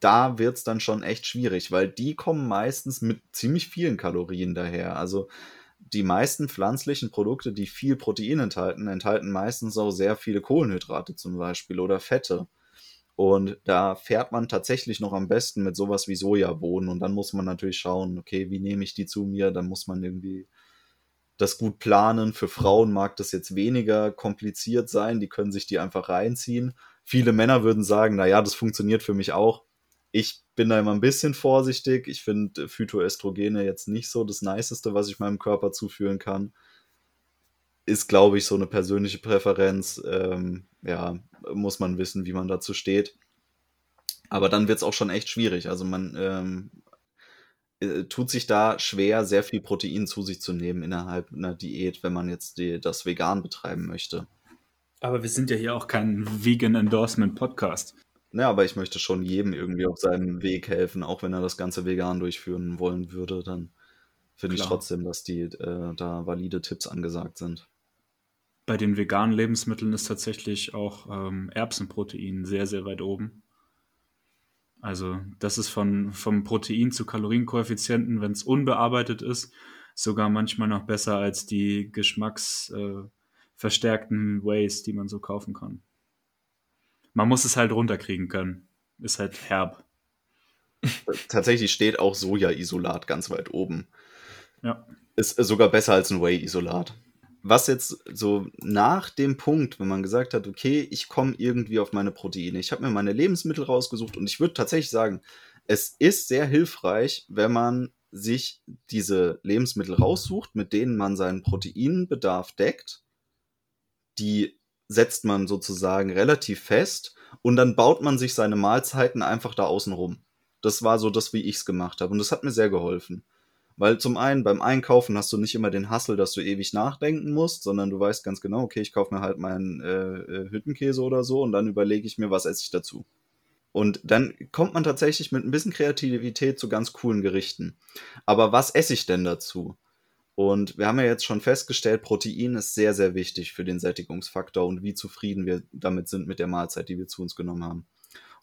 [SPEAKER 2] da wird es dann schon echt schwierig, weil die kommen meistens mit ziemlich vielen Kalorien daher. Also die meisten pflanzlichen Produkte, die viel Protein enthalten, enthalten meistens auch sehr viele Kohlenhydrate zum Beispiel oder Fette. Und da fährt man tatsächlich noch am besten mit sowas wie Sojabohnen. Und dann muss man natürlich schauen, okay, wie nehme ich die zu mir? Dann muss man irgendwie das gut planen. Für Frauen mag das jetzt weniger kompliziert sein. Die können sich die einfach reinziehen. Viele Männer würden sagen, naja, das funktioniert für mich auch. Ich bin da immer ein bisschen vorsichtig. Ich finde Phytoestrogene jetzt nicht so das Niceste, was ich meinem Körper zuführen kann. Ist, glaube ich, so eine persönliche Präferenz. Ähm, ja, muss man wissen, wie man dazu steht. Aber dann wird es auch schon echt schwierig. Also man ähm, äh, tut sich da schwer, sehr viel Protein zu sich zu nehmen innerhalb einer Diät, wenn man jetzt die, das vegan betreiben möchte.
[SPEAKER 3] Aber wir sind ja hier auch kein Vegan Endorsement Podcast.
[SPEAKER 2] Ja, aber ich möchte schon jedem irgendwie auf seinem Weg helfen, auch wenn er das Ganze vegan durchführen wollen würde, dann finde ich trotzdem, dass die äh, da valide Tipps angesagt sind
[SPEAKER 3] bei den veganen Lebensmitteln ist tatsächlich auch ähm, Erbsenprotein sehr, sehr weit oben. Also das ist von, vom Protein zu Kalorienkoeffizienten, wenn es unbearbeitet ist, sogar manchmal noch besser als die geschmacksverstärkten äh, Ways, die man so kaufen kann. Man muss es halt runterkriegen können. Ist halt herb.
[SPEAKER 2] Tatsächlich steht auch Soja-Isolat ganz weit oben.
[SPEAKER 3] Ja.
[SPEAKER 2] Ist sogar besser als ein Whey-Isolat was jetzt so nach dem Punkt, wenn man gesagt hat, okay, ich komme irgendwie auf meine Proteine, ich habe mir meine Lebensmittel rausgesucht und ich würde tatsächlich sagen, es ist sehr hilfreich, wenn man sich diese Lebensmittel raussucht, mit denen man seinen Proteinbedarf deckt. Die setzt man sozusagen relativ fest und dann baut man sich seine Mahlzeiten einfach da außen rum. Das war so das, wie ich es gemacht habe und das hat mir sehr geholfen. Weil zum einen beim Einkaufen hast du nicht immer den Hassel, dass du ewig nachdenken musst, sondern du weißt ganz genau, okay, ich kaufe mir halt meinen äh, äh, Hüttenkäse oder so und dann überlege ich mir, was esse ich dazu. Und dann kommt man tatsächlich mit ein bisschen Kreativität zu ganz coolen Gerichten. Aber was esse ich denn dazu? Und wir haben ja jetzt schon festgestellt, Protein ist sehr, sehr wichtig für den Sättigungsfaktor und wie zufrieden wir damit sind mit der Mahlzeit, die wir zu uns genommen haben.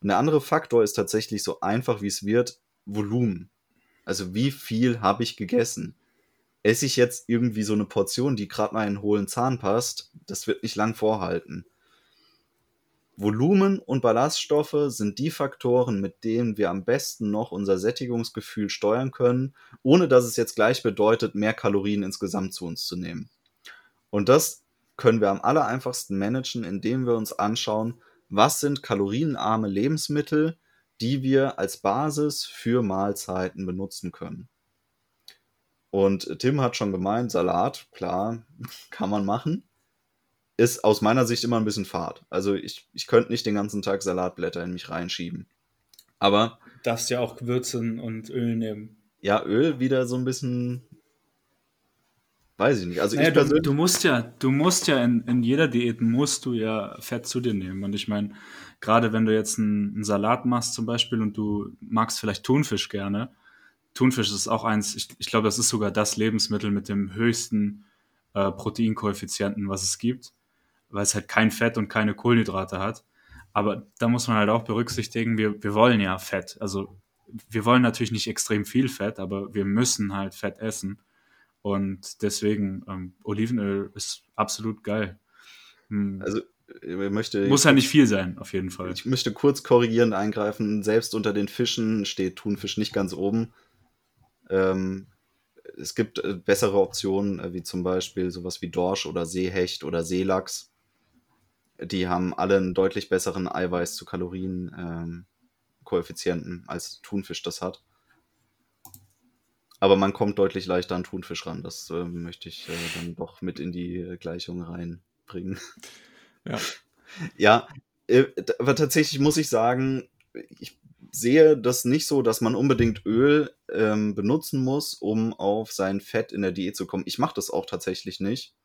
[SPEAKER 2] Und der andere Faktor ist tatsächlich so einfach, wie es wird, Volumen. Also wie viel habe ich gegessen? Esse ich jetzt irgendwie so eine Portion, die gerade mal in einen hohlen Zahn passt, das wird nicht lang vorhalten. Volumen und Ballaststoffe sind die Faktoren, mit denen wir am besten noch unser Sättigungsgefühl steuern können, ohne dass es jetzt gleich bedeutet, mehr Kalorien insgesamt zu uns zu nehmen. Und das können wir am aller einfachsten managen, indem wir uns anschauen, was sind kalorienarme Lebensmittel, die wir als Basis für Mahlzeiten benutzen können. Und Tim hat schon gemeint, Salat, klar, kann man machen. Ist aus meiner Sicht immer ein bisschen fad. Also ich, ich könnte nicht den ganzen Tag Salatblätter in mich reinschieben. Aber.
[SPEAKER 3] Darfst ja auch Gewürzen und Öl nehmen.
[SPEAKER 2] Ja, Öl wieder so ein bisschen. Weiß ich nicht. Also
[SPEAKER 3] naja,
[SPEAKER 2] ich
[SPEAKER 3] du, du musst ja, du musst ja in, in jeder Diät musst du ja Fett zu dir nehmen. Und ich meine, gerade wenn du jetzt einen, einen, Salat machst zum Beispiel und du magst vielleicht Thunfisch gerne, Thunfisch ist auch eins, ich, ich glaube, das ist sogar das Lebensmittel mit dem höchsten äh, Proteinkoeffizienten, was es gibt, weil es halt kein Fett und keine Kohlenhydrate hat. Aber da muss man halt auch berücksichtigen, wir, wir wollen ja Fett. Also wir wollen natürlich nicht extrem viel Fett, aber wir müssen halt Fett essen. Und deswegen, ähm, Olivenöl ist absolut geil.
[SPEAKER 2] Hm. Also möchte.
[SPEAKER 3] Muss ja nicht viel sein, auf jeden Fall.
[SPEAKER 2] Ich möchte kurz korrigierend eingreifen. Selbst unter den Fischen steht Thunfisch nicht ganz oben. Ähm, es gibt äh, bessere Optionen, äh, wie zum Beispiel sowas wie Dorsch oder Seehecht oder Seelachs. Die haben alle einen deutlich besseren Eiweiß zu Kalorien ähm, als Thunfisch das hat. Aber man kommt deutlich leichter an Thunfisch ran. Das äh, möchte ich äh, dann doch mit in die äh, Gleichung reinbringen.
[SPEAKER 1] Ja.
[SPEAKER 2] Ja, äh, aber tatsächlich muss ich sagen, ich sehe das nicht so, dass man unbedingt Öl ähm, benutzen muss, um auf sein Fett in der Diät zu kommen. Ich mache das auch tatsächlich nicht.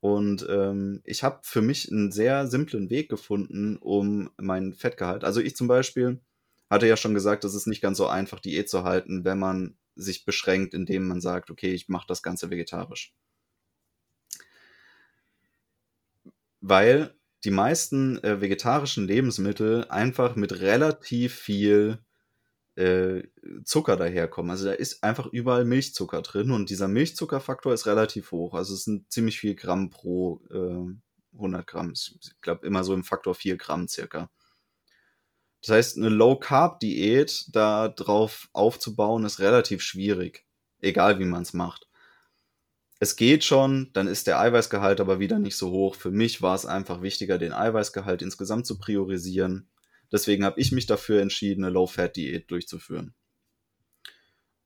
[SPEAKER 2] Und ähm, ich habe für mich einen sehr simplen Weg gefunden, um mein Fettgehalt. Also ich zum Beispiel hatte ja schon gesagt, es ist nicht ganz so einfach, Diät zu halten, wenn man sich beschränkt, indem man sagt, okay, ich mache das Ganze vegetarisch. Weil die meisten äh, vegetarischen Lebensmittel einfach mit relativ viel äh, Zucker daherkommen. Also da ist einfach überall Milchzucker drin und dieser Milchzuckerfaktor ist relativ hoch. Also es sind ziemlich viel Gramm pro äh, 100 Gramm. Ich glaube immer so im Faktor 4 Gramm circa. Das heißt, eine Low-Carb-Diät da drauf aufzubauen, ist relativ schwierig. Egal wie man es macht. Es geht schon, dann ist der Eiweißgehalt aber wieder nicht so hoch. Für mich war es einfach wichtiger, den Eiweißgehalt insgesamt zu priorisieren. Deswegen habe ich mich dafür entschieden, eine Low-Fat-Diät durchzuführen.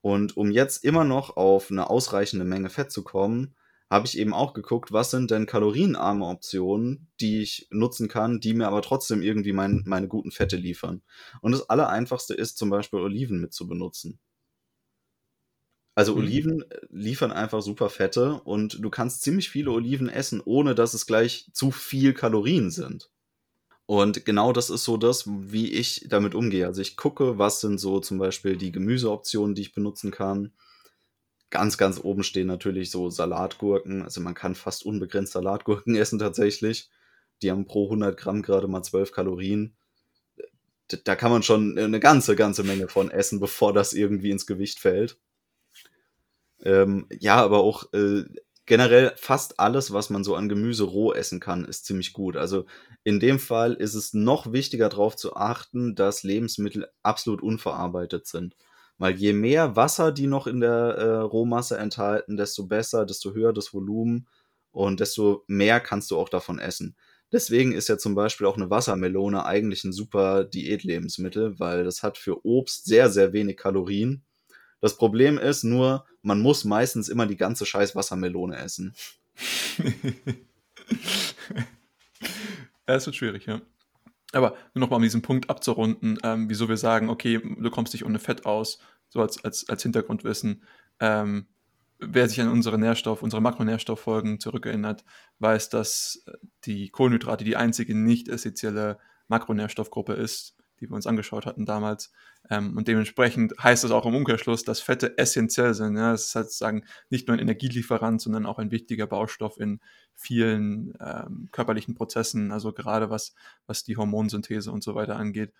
[SPEAKER 2] Und um jetzt immer noch auf eine ausreichende Menge Fett zu kommen, habe ich eben auch geguckt, was sind denn kalorienarme Optionen, die ich nutzen kann, die mir aber trotzdem irgendwie mein, meine guten Fette liefern. Und das Allereinfachste ist zum Beispiel Oliven mit zu benutzen. Also mhm. Oliven äh, liefern einfach super Fette und du kannst ziemlich viele Oliven essen, ohne dass es gleich zu viel Kalorien sind. Und genau das ist so das, wie ich damit umgehe. Also ich gucke, was sind so zum Beispiel die Gemüseoptionen, die ich benutzen kann Ganz, ganz oben stehen natürlich so Salatgurken. Also man kann fast unbegrenzt Salatgurken essen tatsächlich. Die haben pro 100 Gramm gerade mal 12 Kalorien. Da kann man schon eine ganze, ganze Menge von essen, bevor das irgendwie ins Gewicht fällt. Ähm, ja, aber auch äh, generell fast alles, was man so an Gemüse roh essen kann, ist ziemlich gut. Also in dem Fall ist es noch wichtiger darauf zu achten, dass Lebensmittel absolut unverarbeitet sind. Weil je mehr Wasser die noch in der äh, Rohmasse enthalten, desto besser, desto höher das Volumen und desto mehr kannst du auch davon essen. Deswegen ist ja zum Beispiel auch eine Wassermelone eigentlich ein super Diätlebensmittel, weil das hat für Obst sehr, sehr wenig Kalorien. Das Problem ist nur, man muss meistens immer die ganze scheiß Wassermelone essen.
[SPEAKER 1] es wird schwierig, ja. Aber nur noch mal um diesen Punkt abzurunden, ähm, wieso wir sagen, okay, du kommst nicht ohne Fett aus, so als, als, als Hintergrundwissen. Ähm, wer sich an unsere Nährstoff, unsere Makronährstofffolgen zurückerinnert, weiß, dass die Kohlenhydrate die einzige nicht essentielle Makronährstoffgruppe ist, die wir uns angeschaut hatten damals. Ähm, und dementsprechend heißt das auch im Umkehrschluss, dass Fette essentiell sind. Ja? Das ist halt sozusagen nicht nur ein Energielieferant, sondern auch ein wichtiger Baustoff in vielen ähm, körperlichen Prozessen, also gerade was, was die Hormonsynthese und so weiter angeht.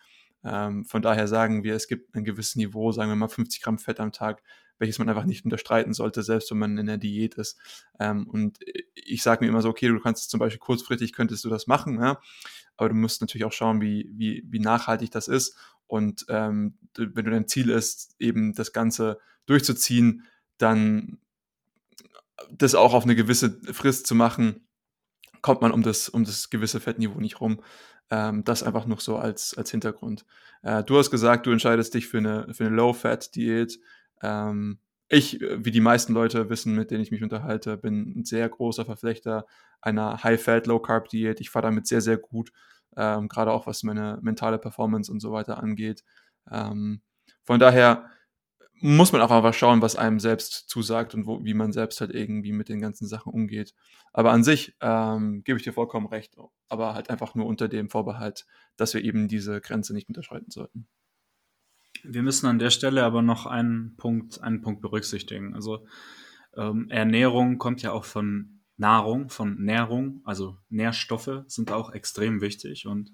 [SPEAKER 1] Ähm, von daher sagen wir, es gibt ein gewisses Niveau, sagen wir mal 50 Gramm Fett am Tag, welches man einfach nicht unterstreiten sollte, selbst wenn man in der Diät ist. Ähm, und ich sage mir immer so, okay, du kannst zum Beispiel kurzfristig könntest du das machen, ja? Aber du musst natürlich auch schauen, wie, wie, wie nachhaltig das ist. Und ähm, wenn du dein Ziel ist, eben das Ganze durchzuziehen, dann das auch auf eine gewisse Frist zu machen, kommt man um das, um das gewisse Fettniveau nicht rum. Ähm, das einfach noch so als, als Hintergrund. Äh, du hast gesagt, du entscheidest dich für eine, für eine Low-Fat-Diät. Ähm, ich, wie die meisten Leute wissen, mit denen ich mich unterhalte, bin ein sehr großer Verflechter einer High-Fat, Low-Carb-Diät. Ich fahre damit sehr, sehr gut, ähm, gerade auch was meine mentale Performance und so weiter angeht. Ähm, von daher muss man auch einfach schauen, was einem selbst zusagt und wo, wie man selbst halt irgendwie mit den ganzen Sachen umgeht. Aber an sich ähm, gebe ich dir vollkommen recht, aber halt einfach nur unter dem Vorbehalt, dass wir eben diese Grenze nicht unterschreiten sollten.
[SPEAKER 3] Wir müssen an der Stelle aber noch einen Punkt, einen Punkt berücksichtigen. Also ähm, Ernährung kommt ja auch von Nahrung, von Nährung, also Nährstoffe sind auch extrem wichtig und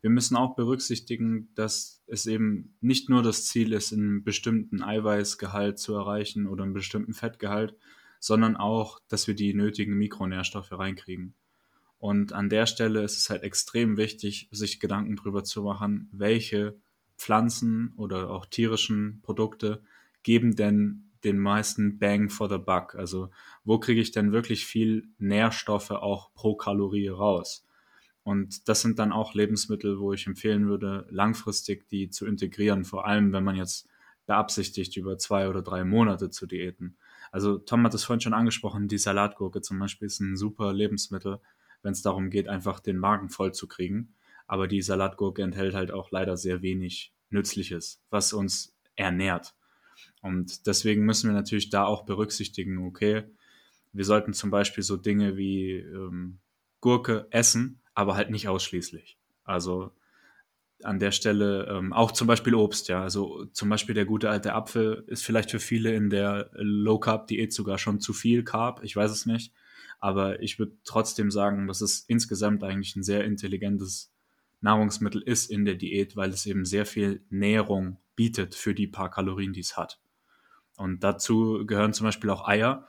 [SPEAKER 3] wir müssen auch berücksichtigen, dass es eben nicht nur das Ziel ist, einen bestimmten Eiweißgehalt zu erreichen oder einen bestimmten Fettgehalt, sondern auch, dass wir die nötigen Mikronährstoffe reinkriegen. Und an der Stelle ist es halt extrem wichtig, sich Gedanken darüber zu machen, welche Pflanzen oder auch tierischen Produkte geben denn den meisten Bang for the Buck? Also wo kriege ich denn wirklich viel Nährstoffe auch pro Kalorie raus? Und das sind dann auch Lebensmittel, wo ich empfehlen würde, langfristig die zu integrieren, vor allem wenn man jetzt beabsichtigt, über zwei oder drei Monate zu diäten. Also Tom hat es vorhin schon angesprochen, die Salatgurke zum Beispiel ist ein super Lebensmittel, wenn es darum geht, einfach den Magen voll zu kriegen. Aber die Salatgurke enthält halt auch leider sehr wenig Nützliches, was uns ernährt. Und deswegen müssen wir natürlich da auch berücksichtigen, okay, wir sollten zum Beispiel so Dinge wie ähm, Gurke essen, aber halt nicht ausschließlich. Also an der Stelle ähm, auch zum Beispiel Obst, ja. Also zum Beispiel der gute alte Apfel ist vielleicht für viele in der Low Carb Diät sogar schon zu viel Carb, ich weiß es nicht. Aber ich würde trotzdem sagen, dass es insgesamt eigentlich ein sehr intelligentes Nahrungsmittel ist in der Diät, weil es eben sehr viel Nährung bietet für die paar Kalorien, die es hat. Und dazu gehören zum Beispiel auch Eier.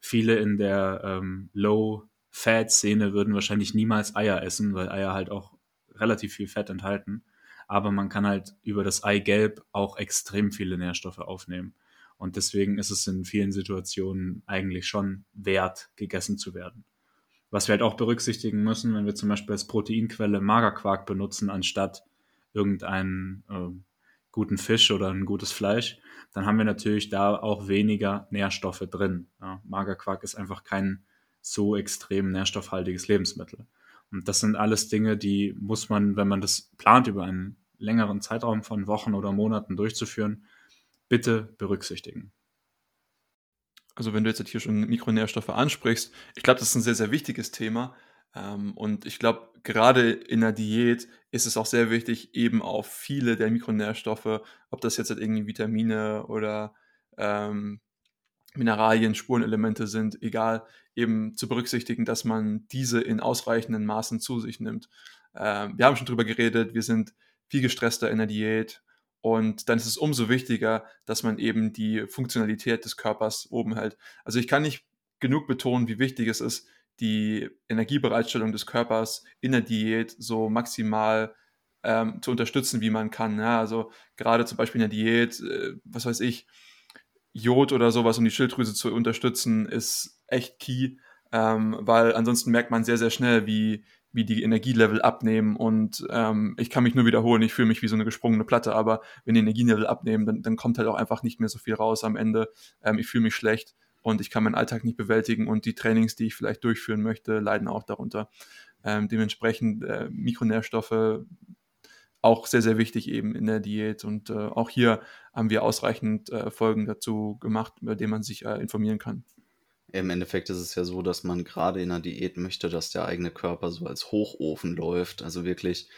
[SPEAKER 3] Viele in der ähm, Low-Fat-Szene würden wahrscheinlich niemals Eier essen, weil Eier halt auch relativ viel Fett enthalten. Aber man kann halt über das Eigelb auch extrem viele Nährstoffe aufnehmen. Und deswegen ist es in vielen Situationen eigentlich schon wert, gegessen zu werden. Was wir halt auch berücksichtigen müssen, wenn wir zum Beispiel als Proteinquelle Magerquark benutzen, anstatt irgendeinen äh, guten Fisch oder ein gutes Fleisch, dann haben wir natürlich da auch weniger Nährstoffe drin. Ja, Magerquark ist einfach kein so extrem nährstoffhaltiges Lebensmittel. Und das sind alles Dinge, die muss man, wenn man das plant, über einen längeren Zeitraum von Wochen oder Monaten durchzuführen, bitte berücksichtigen.
[SPEAKER 1] Also wenn du jetzt hier schon Mikronährstoffe ansprichst, ich glaube, das ist ein sehr, sehr wichtiges Thema, und ich glaube, gerade in der Diät ist es auch sehr wichtig, eben auf viele der Mikronährstoffe, ob das jetzt halt irgendwie Vitamine oder ähm, Mineralien, Spurenelemente sind, egal, eben zu berücksichtigen, dass man diese in ausreichenden Maßen zu sich nimmt. Ähm, wir haben schon drüber geredet, wir sind viel gestresster in der Diät und dann ist es umso wichtiger, dass man eben die Funktionalität des Körpers oben hält. Also ich kann nicht genug betonen, wie wichtig es ist, die Energiebereitstellung des Körpers in der Diät so maximal ähm, zu unterstützen, wie man kann. Ja, also gerade zum Beispiel in der Diät, äh, was weiß ich, Jod oder sowas, um die Schilddrüse zu unterstützen, ist echt key, ähm, weil ansonsten merkt man sehr, sehr schnell, wie, wie die Energielevel abnehmen und ähm, ich kann mich nur wiederholen, ich fühle mich wie so eine gesprungene Platte, aber wenn die Energielevel abnehmen, dann, dann kommt halt auch einfach nicht mehr so viel raus am Ende. Ähm, ich fühle mich schlecht und ich kann meinen Alltag nicht bewältigen und die Trainings, die ich vielleicht durchführen möchte, leiden auch darunter. Ähm, dementsprechend äh, Mikronährstoffe auch sehr, sehr wichtig eben in der Diät und äh, auch hier haben wir ausreichend äh, Folgen dazu gemacht, über die man sich äh, informieren kann.
[SPEAKER 2] Im Endeffekt ist es ja so, dass man gerade in der Diät möchte, dass der eigene Körper so als Hochofen läuft. Also wirklich,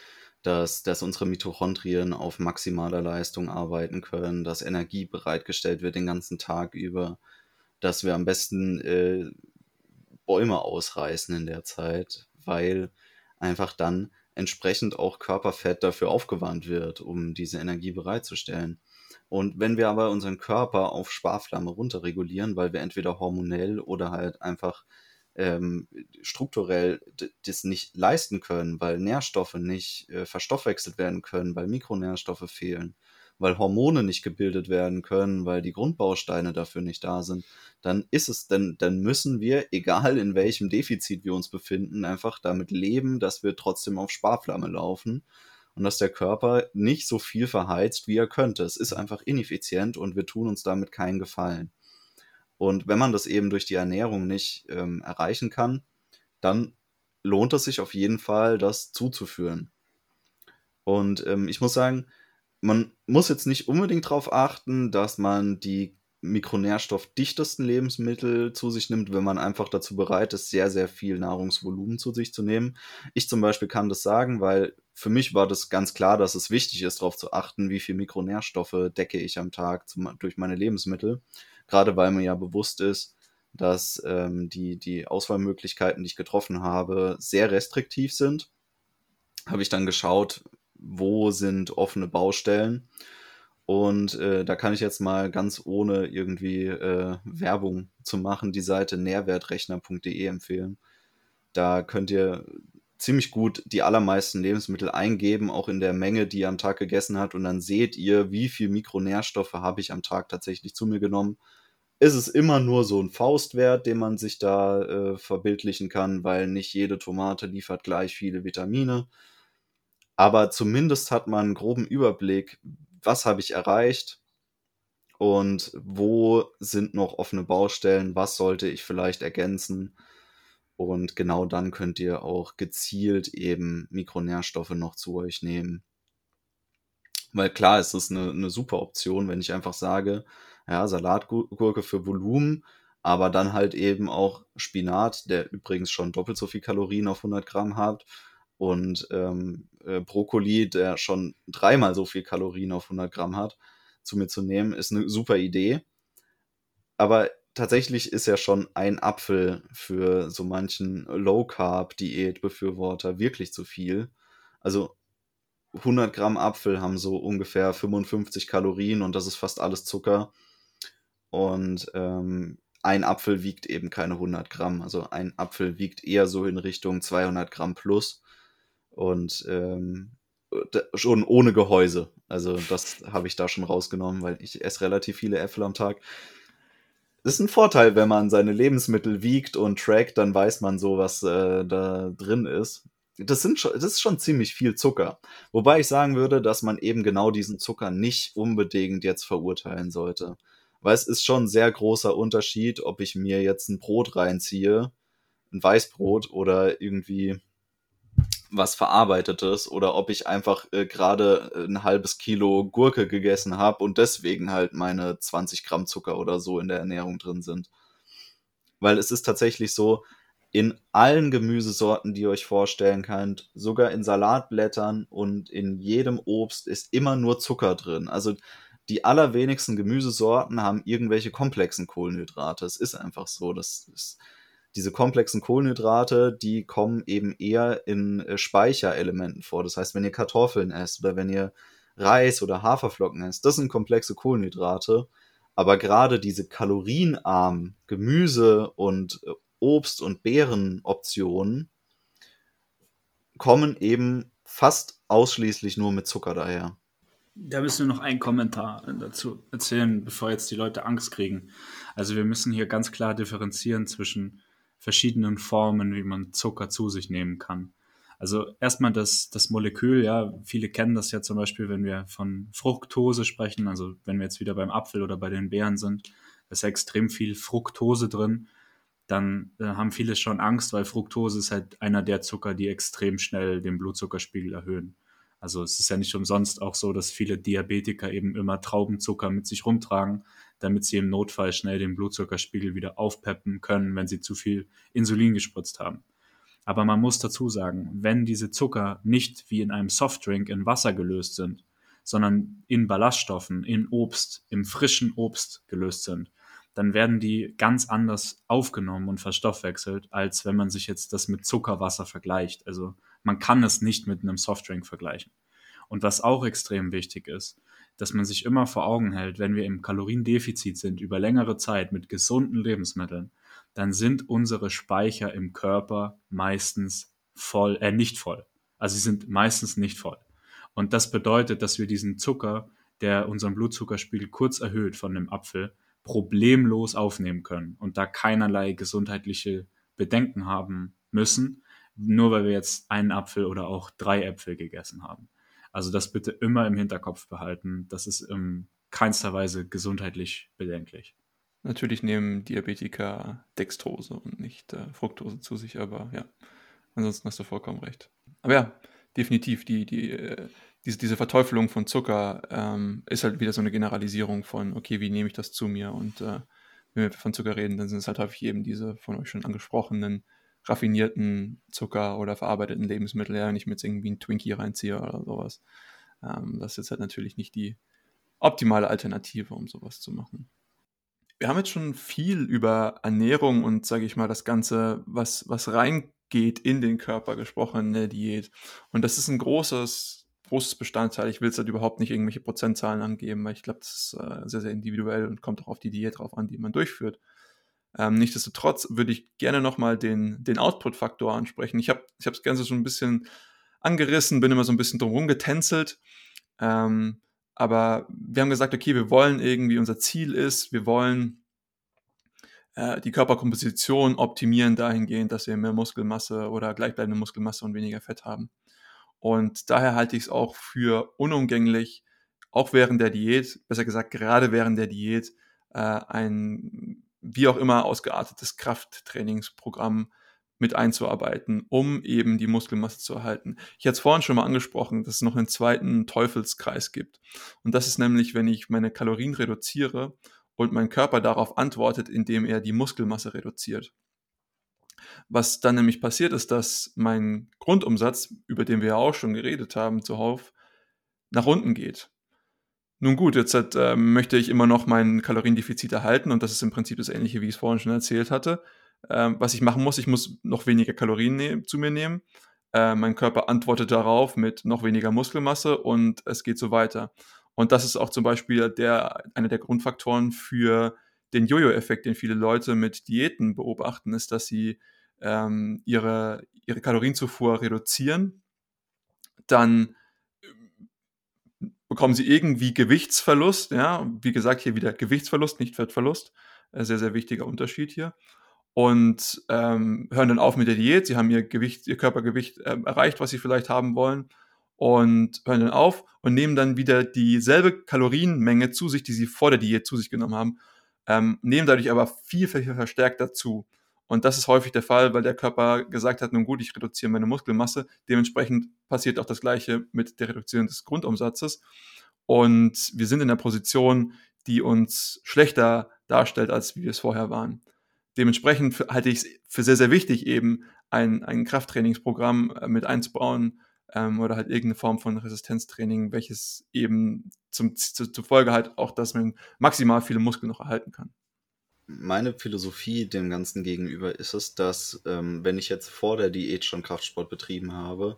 [SPEAKER 2] dass, dass unsere Mitochondrien auf maximaler Leistung arbeiten können, dass Energie bereitgestellt wird den ganzen Tag über, dass wir am besten äh, Bäume ausreißen in der Zeit, weil einfach dann entsprechend auch Körperfett dafür aufgewandt wird, um diese Energie bereitzustellen. Und wenn wir aber unseren Körper auf Sparflamme runterregulieren, weil wir entweder hormonell oder halt einfach ähm, strukturell das nicht leisten können, weil Nährstoffe nicht äh, verstoffwechselt werden können, weil Mikronährstoffe fehlen, weil Hormone nicht gebildet werden können, weil die Grundbausteine dafür nicht da sind, dann ist es, dann, dann müssen wir, egal in welchem Defizit wir uns befinden, einfach damit leben, dass wir trotzdem auf Sparflamme laufen und dass der Körper nicht so viel verheizt, wie er könnte. Es ist einfach ineffizient und wir tun uns damit keinen Gefallen. Und wenn man das eben durch die Ernährung nicht ähm, erreichen kann, dann lohnt es sich auf jeden Fall, das zuzuführen. Und ähm, ich muss sagen, man muss jetzt nicht unbedingt darauf achten, dass man die mikronährstoffdichtesten Lebensmittel zu sich nimmt, wenn man einfach dazu bereit ist, sehr, sehr viel Nahrungsvolumen zu sich zu nehmen. Ich zum Beispiel kann das sagen, weil für mich war das ganz klar, dass es wichtig ist, darauf zu achten, wie viel Mikronährstoffe decke ich am Tag zum, durch meine Lebensmittel. Gerade weil mir ja bewusst ist, dass ähm, die, die Auswahlmöglichkeiten, die ich getroffen habe, sehr restriktiv sind. Habe ich dann geschaut, wo sind offene Baustellen. Und äh, da kann ich jetzt mal ganz ohne irgendwie äh, Werbung zu machen, die Seite nährwertrechner.de empfehlen. Da könnt ihr ziemlich gut die allermeisten Lebensmittel eingeben, auch in der Menge, die ihr am Tag gegessen habt. Und dann seht ihr, wie viel Mikronährstoffe habe ich am Tag tatsächlich zu mir genommen. Ist es immer nur so ein Faustwert, den man sich da äh, verbildlichen kann, weil nicht jede Tomate liefert gleich viele Vitamine. Aber zumindest hat man einen groben Überblick, was habe ich erreicht und wo sind noch offene Baustellen, was sollte ich vielleicht ergänzen und genau dann könnt ihr auch gezielt eben Mikronährstoffe noch zu euch nehmen. Weil klar, es ist eine, eine super Option, wenn ich einfach sage, ja, Salatgurke für Volumen, aber dann halt eben auch Spinat, der übrigens schon doppelt so viel Kalorien auf 100 Gramm hat und ähm, äh, Brokkoli, der schon dreimal so viel Kalorien auf 100 Gramm hat, zu mir zu nehmen, ist eine super Idee. Aber tatsächlich ist ja schon ein Apfel für so manchen Low-Carb-Diät-Befürworter wirklich zu viel. Also 100 Gramm Apfel haben so ungefähr 55 Kalorien und das ist fast alles Zucker. Und ähm, ein Apfel wiegt eben keine 100 Gramm. Also ein Apfel wiegt eher so in Richtung 200 Gramm plus. Und ähm, schon ohne Gehäuse. Also das habe ich da schon rausgenommen, weil ich esse relativ viele Äpfel am Tag ist ein Vorteil, wenn man seine Lebensmittel wiegt und trackt, dann weiß man so, was äh, da drin ist. Das, sind schon, das ist schon ziemlich viel Zucker. Wobei ich sagen würde, dass man eben genau diesen Zucker nicht unbedingt jetzt verurteilen sollte. Weil es ist schon ein sehr großer Unterschied, ob ich mir jetzt ein Brot reinziehe, ein Weißbrot oder irgendwie was Verarbeitetes oder ob ich einfach äh, gerade äh, ein halbes Kilo Gurke gegessen habe und deswegen halt meine 20 Gramm Zucker oder so in der Ernährung drin sind. Weil es ist tatsächlich so, in allen Gemüsesorten, die ihr euch vorstellen könnt, sogar in Salatblättern und in jedem Obst ist immer nur Zucker drin. Also die allerwenigsten Gemüsesorten haben irgendwelche komplexen Kohlenhydrate. Es ist einfach so. Das ist, diese komplexen Kohlenhydrate, die kommen eben eher in äh, Speicherelementen vor. Das heißt, wenn ihr Kartoffeln esst oder wenn ihr Reis oder Haferflocken esst, das sind komplexe Kohlenhydrate. Aber gerade diese kalorienarmen Gemüse und äh, Obst- und Beerenoptionen kommen eben fast ausschließlich nur mit Zucker daher.
[SPEAKER 3] Da müssen wir noch einen Kommentar dazu erzählen, bevor jetzt die Leute Angst kriegen. Also wir müssen hier ganz klar differenzieren zwischen verschiedenen Formen, wie man Zucker zu sich nehmen kann. Also erstmal das, das Molekül, ja, viele kennen das ja zum Beispiel, wenn wir von Fructose sprechen, also wenn wir jetzt wieder beim Apfel oder bei den Beeren sind, ist extrem viel Fructose drin, dann äh, haben viele schon Angst, weil Fructose ist halt einer der Zucker, die extrem schnell den Blutzuckerspiegel erhöhen. Also es ist ja nicht umsonst auch so, dass viele Diabetiker eben immer Traubenzucker mit sich rumtragen, damit sie im Notfall schnell den Blutzuckerspiegel wieder aufpeppen können, wenn sie zu viel Insulin gespritzt haben. Aber man muss dazu sagen, wenn diese Zucker nicht wie in einem Softdrink in Wasser gelöst sind, sondern in Ballaststoffen, in Obst, im frischen Obst gelöst sind, dann werden die ganz anders aufgenommen und verstoffwechselt, als wenn man sich jetzt das mit Zuckerwasser vergleicht. Also man kann es nicht mit einem Softdrink vergleichen. Und was auch extrem wichtig ist, dass man sich immer vor Augen hält, wenn wir im Kaloriendefizit sind über längere Zeit mit gesunden Lebensmitteln, dann sind unsere Speicher im Körper meistens voll, äh, nicht voll. Also sie sind meistens nicht voll. Und das bedeutet, dass wir diesen Zucker, der unseren Blutzuckerspiegel kurz erhöht von dem Apfel, problemlos aufnehmen können und da keinerlei gesundheitliche Bedenken haben müssen, nur weil wir jetzt einen Apfel oder auch drei Äpfel gegessen haben. Also das bitte immer im Hinterkopf behalten. Das ist in keinster Weise gesundheitlich bedenklich.
[SPEAKER 1] Natürlich nehmen Diabetiker Dextrose und nicht äh, Fructose zu sich, aber ja, ansonsten hast du vollkommen recht. Aber ja, definitiv, die, die, äh, diese, diese Verteufelung von Zucker ähm, ist halt wieder so eine Generalisierung von, okay, wie nehme ich das zu mir? Und äh, wenn wir von Zucker reden, dann sind es halt häufig eben diese von euch schon angesprochenen raffinierten Zucker oder verarbeiteten Lebensmittel, ja, wenn ich mir jetzt irgendwie einen Twinkie reinziehe oder sowas. Ähm, das ist jetzt halt natürlich nicht die optimale Alternative, um sowas zu machen. Wir haben jetzt schon viel über Ernährung und, sage ich mal, das Ganze, was, was reingeht in den Körper gesprochen in der Diät. Und das ist ein großes, großes Bestandteil. Ich will jetzt halt überhaupt nicht irgendwelche Prozentzahlen angeben, weil ich glaube, das ist äh, sehr, sehr individuell und kommt auch auf die Diät drauf an, die man durchführt. Ähm, nichtsdestotrotz würde ich gerne nochmal den, den Output-Faktor ansprechen. Ich habe ich das Ganze schon ein bisschen angerissen, bin immer so ein bisschen drum getänzelt. Ähm, aber wir haben gesagt, okay, wir wollen irgendwie, unser Ziel ist, wir wollen äh, die Körperkomposition optimieren dahingehend, dass wir mehr Muskelmasse oder gleichbleibende Muskelmasse und weniger Fett haben. Und daher halte ich es auch für unumgänglich, auch während der Diät, besser gesagt gerade während der Diät, äh, ein wie auch immer ausgeartetes Krafttrainingsprogramm mit einzuarbeiten, um eben die Muskelmasse zu erhalten. Ich hatte es vorhin schon mal angesprochen, dass es noch einen zweiten Teufelskreis gibt. Und das ist nämlich, wenn ich meine Kalorien reduziere und mein Körper darauf antwortet, indem er die Muskelmasse reduziert. Was dann nämlich passiert ist, dass mein Grundumsatz, über den wir ja auch schon geredet haben, zuhauf, nach unten geht. Nun gut, jetzt hat, äh, möchte ich immer noch mein Kaloriendefizit erhalten und das ist im Prinzip das ähnliche, wie ich es vorhin schon erzählt hatte. Ähm, was ich machen muss, ich muss noch weniger Kalorien ne zu mir nehmen. Äh, mein Körper antwortet darauf mit noch weniger Muskelmasse und es geht so weiter. Und das ist auch zum Beispiel der, einer der Grundfaktoren für den Jojo-Effekt, den viele Leute mit Diäten beobachten, ist, dass sie ähm, ihre, ihre Kalorienzufuhr reduzieren, dann bekommen sie irgendwie Gewichtsverlust, ja, wie gesagt, hier wieder Gewichtsverlust, nicht Fettverlust, äh, sehr, sehr wichtiger Unterschied hier. Und ähm, hören dann auf mit der Diät, sie haben ihr Gewicht, ihr Körpergewicht äh, erreicht, was sie vielleicht haben wollen, und hören dann auf und nehmen dann wieder dieselbe Kalorienmenge zu sich, die sie vor der Diät zu sich genommen haben, ähm, nehmen dadurch aber viel, viel verstärkt dazu. Und das ist häufig der Fall, weil der Körper gesagt hat, nun gut, ich reduziere meine Muskelmasse. Dementsprechend passiert auch das Gleiche mit der Reduktion des Grundumsatzes. Und wir sind in einer Position, die uns schlechter darstellt, als wir es vorher waren. Dementsprechend halte ich es für sehr, sehr wichtig, eben ein, ein Krafttrainingsprogramm äh, mit einzubauen ähm, oder halt irgendeine Form von Resistenztraining, welches eben zum, zu, zur Folge hat auch, dass man maximal viele Muskeln noch erhalten kann
[SPEAKER 2] meine Philosophie dem Ganzen gegenüber ist es, dass ähm, wenn ich jetzt vor der Diät schon Kraftsport betrieben habe,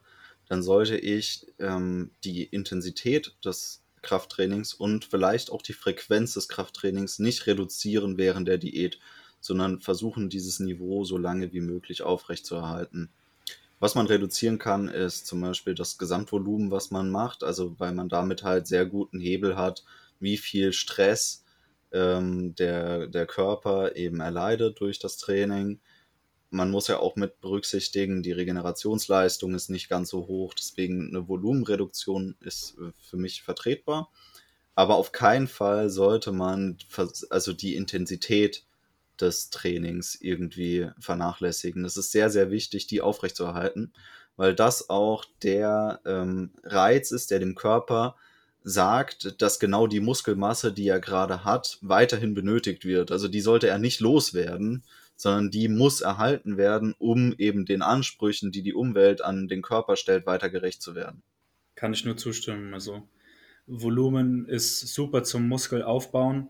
[SPEAKER 2] dann sollte ich ähm, die Intensität des Krafttrainings und vielleicht auch die Frequenz des Krafttrainings nicht reduzieren während der Diät, sondern versuchen, dieses Niveau so lange wie möglich aufrechtzuerhalten. Was man reduzieren kann, ist zum Beispiel das Gesamtvolumen, was man macht, also weil man damit halt sehr guten Hebel hat, wie viel Stress ähm, der, der Körper eben erleidet durch das Training. Man muss ja auch mit berücksichtigen, die Regenerationsleistung ist nicht ganz so hoch, deswegen eine Volumenreduktion ist äh, für mich vertretbar. Aber auf keinen Fall sollte man also die Intensität des Trainings irgendwie vernachlässigen. Es ist sehr, sehr wichtig, die aufrechtzuerhalten, weil das auch der ähm, Reiz ist, der dem Körper sagt, dass genau die Muskelmasse, die er gerade hat, weiterhin benötigt wird. Also die sollte er nicht loswerden, sondern die muss erhalten werden, um eben den Ansprüchen, die die Umwelt an den Körper stellt, weiter gerecht zu werden.
[SPEAKER 3] Kann ich nur zustimmen. Also Volumen ist super zum Muskel aufbauen,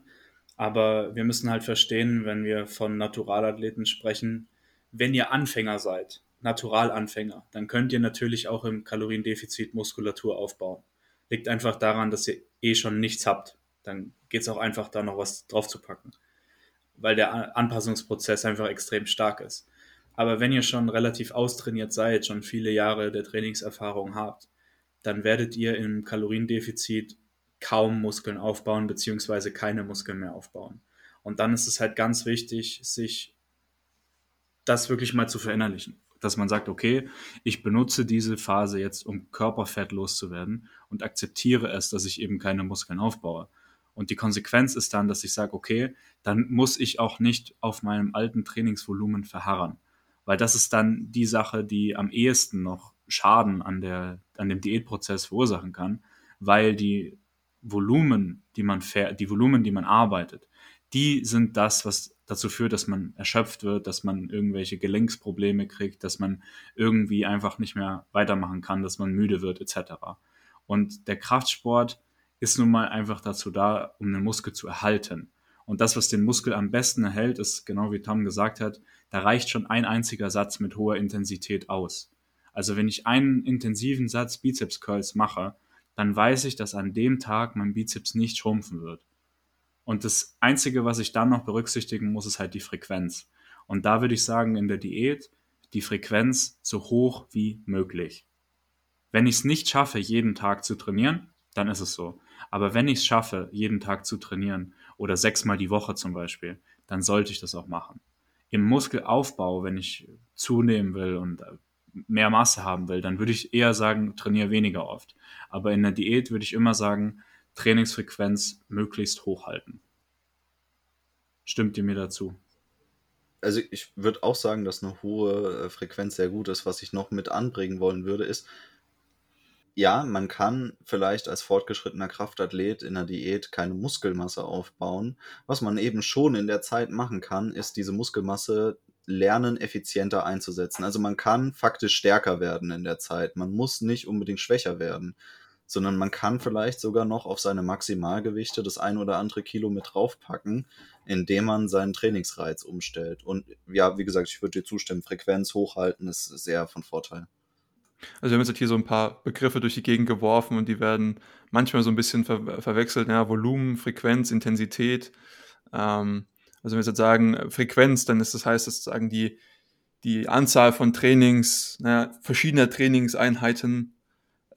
[SPEAKER 3] aber wir müssen halt verstehen, wenn wir von Naturalathleten sprechen, wenn ihr Anfänger seid, Naturalanfänger, dann könnt ihr natürlich auch im Kaloriendefizit Muskulatur aufbauen liegt einfach daran, dass ihr eh schon nichts habt. Dann geht es auch einfach, da noch was drauf zu packen. Weil der Anpassungsprozess einfach extrem stark ist. Aber wenn ihr schon relativ austrainiert seid, schon viele Jahre der Trainingserfahrung habt, dann werdet ihr im Kaloriendefizit kaum Muskeln aufbauen, beziehungsweise keine Muskeln mehr aufbauen. Und dann ist es halt ganz wichtig, sich das wirklich mal zu verinnerlichen dass man sagt, okay, ich benutze diese Phase jetzt, um Körperfett loszuwerden und akzeptiere es, dass ich eben keine Muskeln aufbaue. Und die Konsequenz ist dann, dass ich sage, okay, dann muss ich auch nicht auf meinem alten Trainingsvolumen verharren. Weil das ist dann die Sache, die am ehesten noch Schaden an, der, an dem Diätprozess verursachen kann, weil die Volumen, die man, die Volumen, die man arbeitet, die sind das, was dazu führt, dass man erschöpft wird, dass man irgendwelche Gelenksprobleme kriegt, dass man irgendwie einfach nicht mehr weitermachen kann, dass man müde wird etc. Und der Kraftsport ist nun mal einfach dazu da, um den Muskel zu erhalten. Und das, was den Muskel am besten erhält, ist genau wie Tom gesagt hat, da reicht schon ein einziger Satz mit hoher Intensität aus. Also wenn ich einen intensiven Satz Bizeps Curls mache, dann weiß ich, dass an dem Tag mein Bizeps nicht schrumpfen wird. Und das Einzige, was ich dann noch berücksichtigen muss, ist halt die Frequenz. Und da würde ich sagen, in der Diät die Frequenz so hoch wie möglich. Wenn ich es nicht schaffe, jeden Tag zu trainieren, dann ist es so. Aber wenn ich es schaffe, jeden Tag zu trainieren oder sechsmal die Woche zum Beispiel, dann sollte ich das auch machen. Im Muskelaufbau, wenn ich zunehmen will und mehr Masse haben will, dann würde ich eher sagen, trainiere weniger oft. Aber in der Diät würde ich immer sagen, Trainingsfrequenz möglichst hochhalten. Stimmt ihr mir dazu?
[SPEAKER 2] Also ich würde auch sagen, dass eine hohe äh, Frequenz sehr gut ist. Was ich noch mit anbringen wollen würde, ist, ja, man kann vielleicht als fortgeschrittener Kraftathlet in der Diät keine Muskelmasse aufbauen. Was man eben schon in der Zeit machen kann, ist diese Muskelmasse lernen, effizienter einzusetzen. Also man kann faktisch stärker werden in der Zeit. Man muss nicht unbedingt schwächer werden, sondern man kann vielleicht sogar noch auf seine Maximalgewichte das ein oder andere Kilo mit draufpacken, indem man seinen Trainingsreiz umstellt. Und ja, wie gesagt, ich würde dir zustimmen, Frequenz hochhalten ist sehr von Vorteil.
[SPEAKER 1] Also wir haben jetzt hier so ein paar Begriffe durch die Gegend geworfen und die werden manchmal so ein bisschen ver verwechselt. Ja, Volumen, Frequenz, Intensität. Ähm, also wenn wir jetzt sagen Frequenz, dann ist das heißt sozusagen die, die Anzahl von Trainings, naja, verschiedener Trainingseinheiten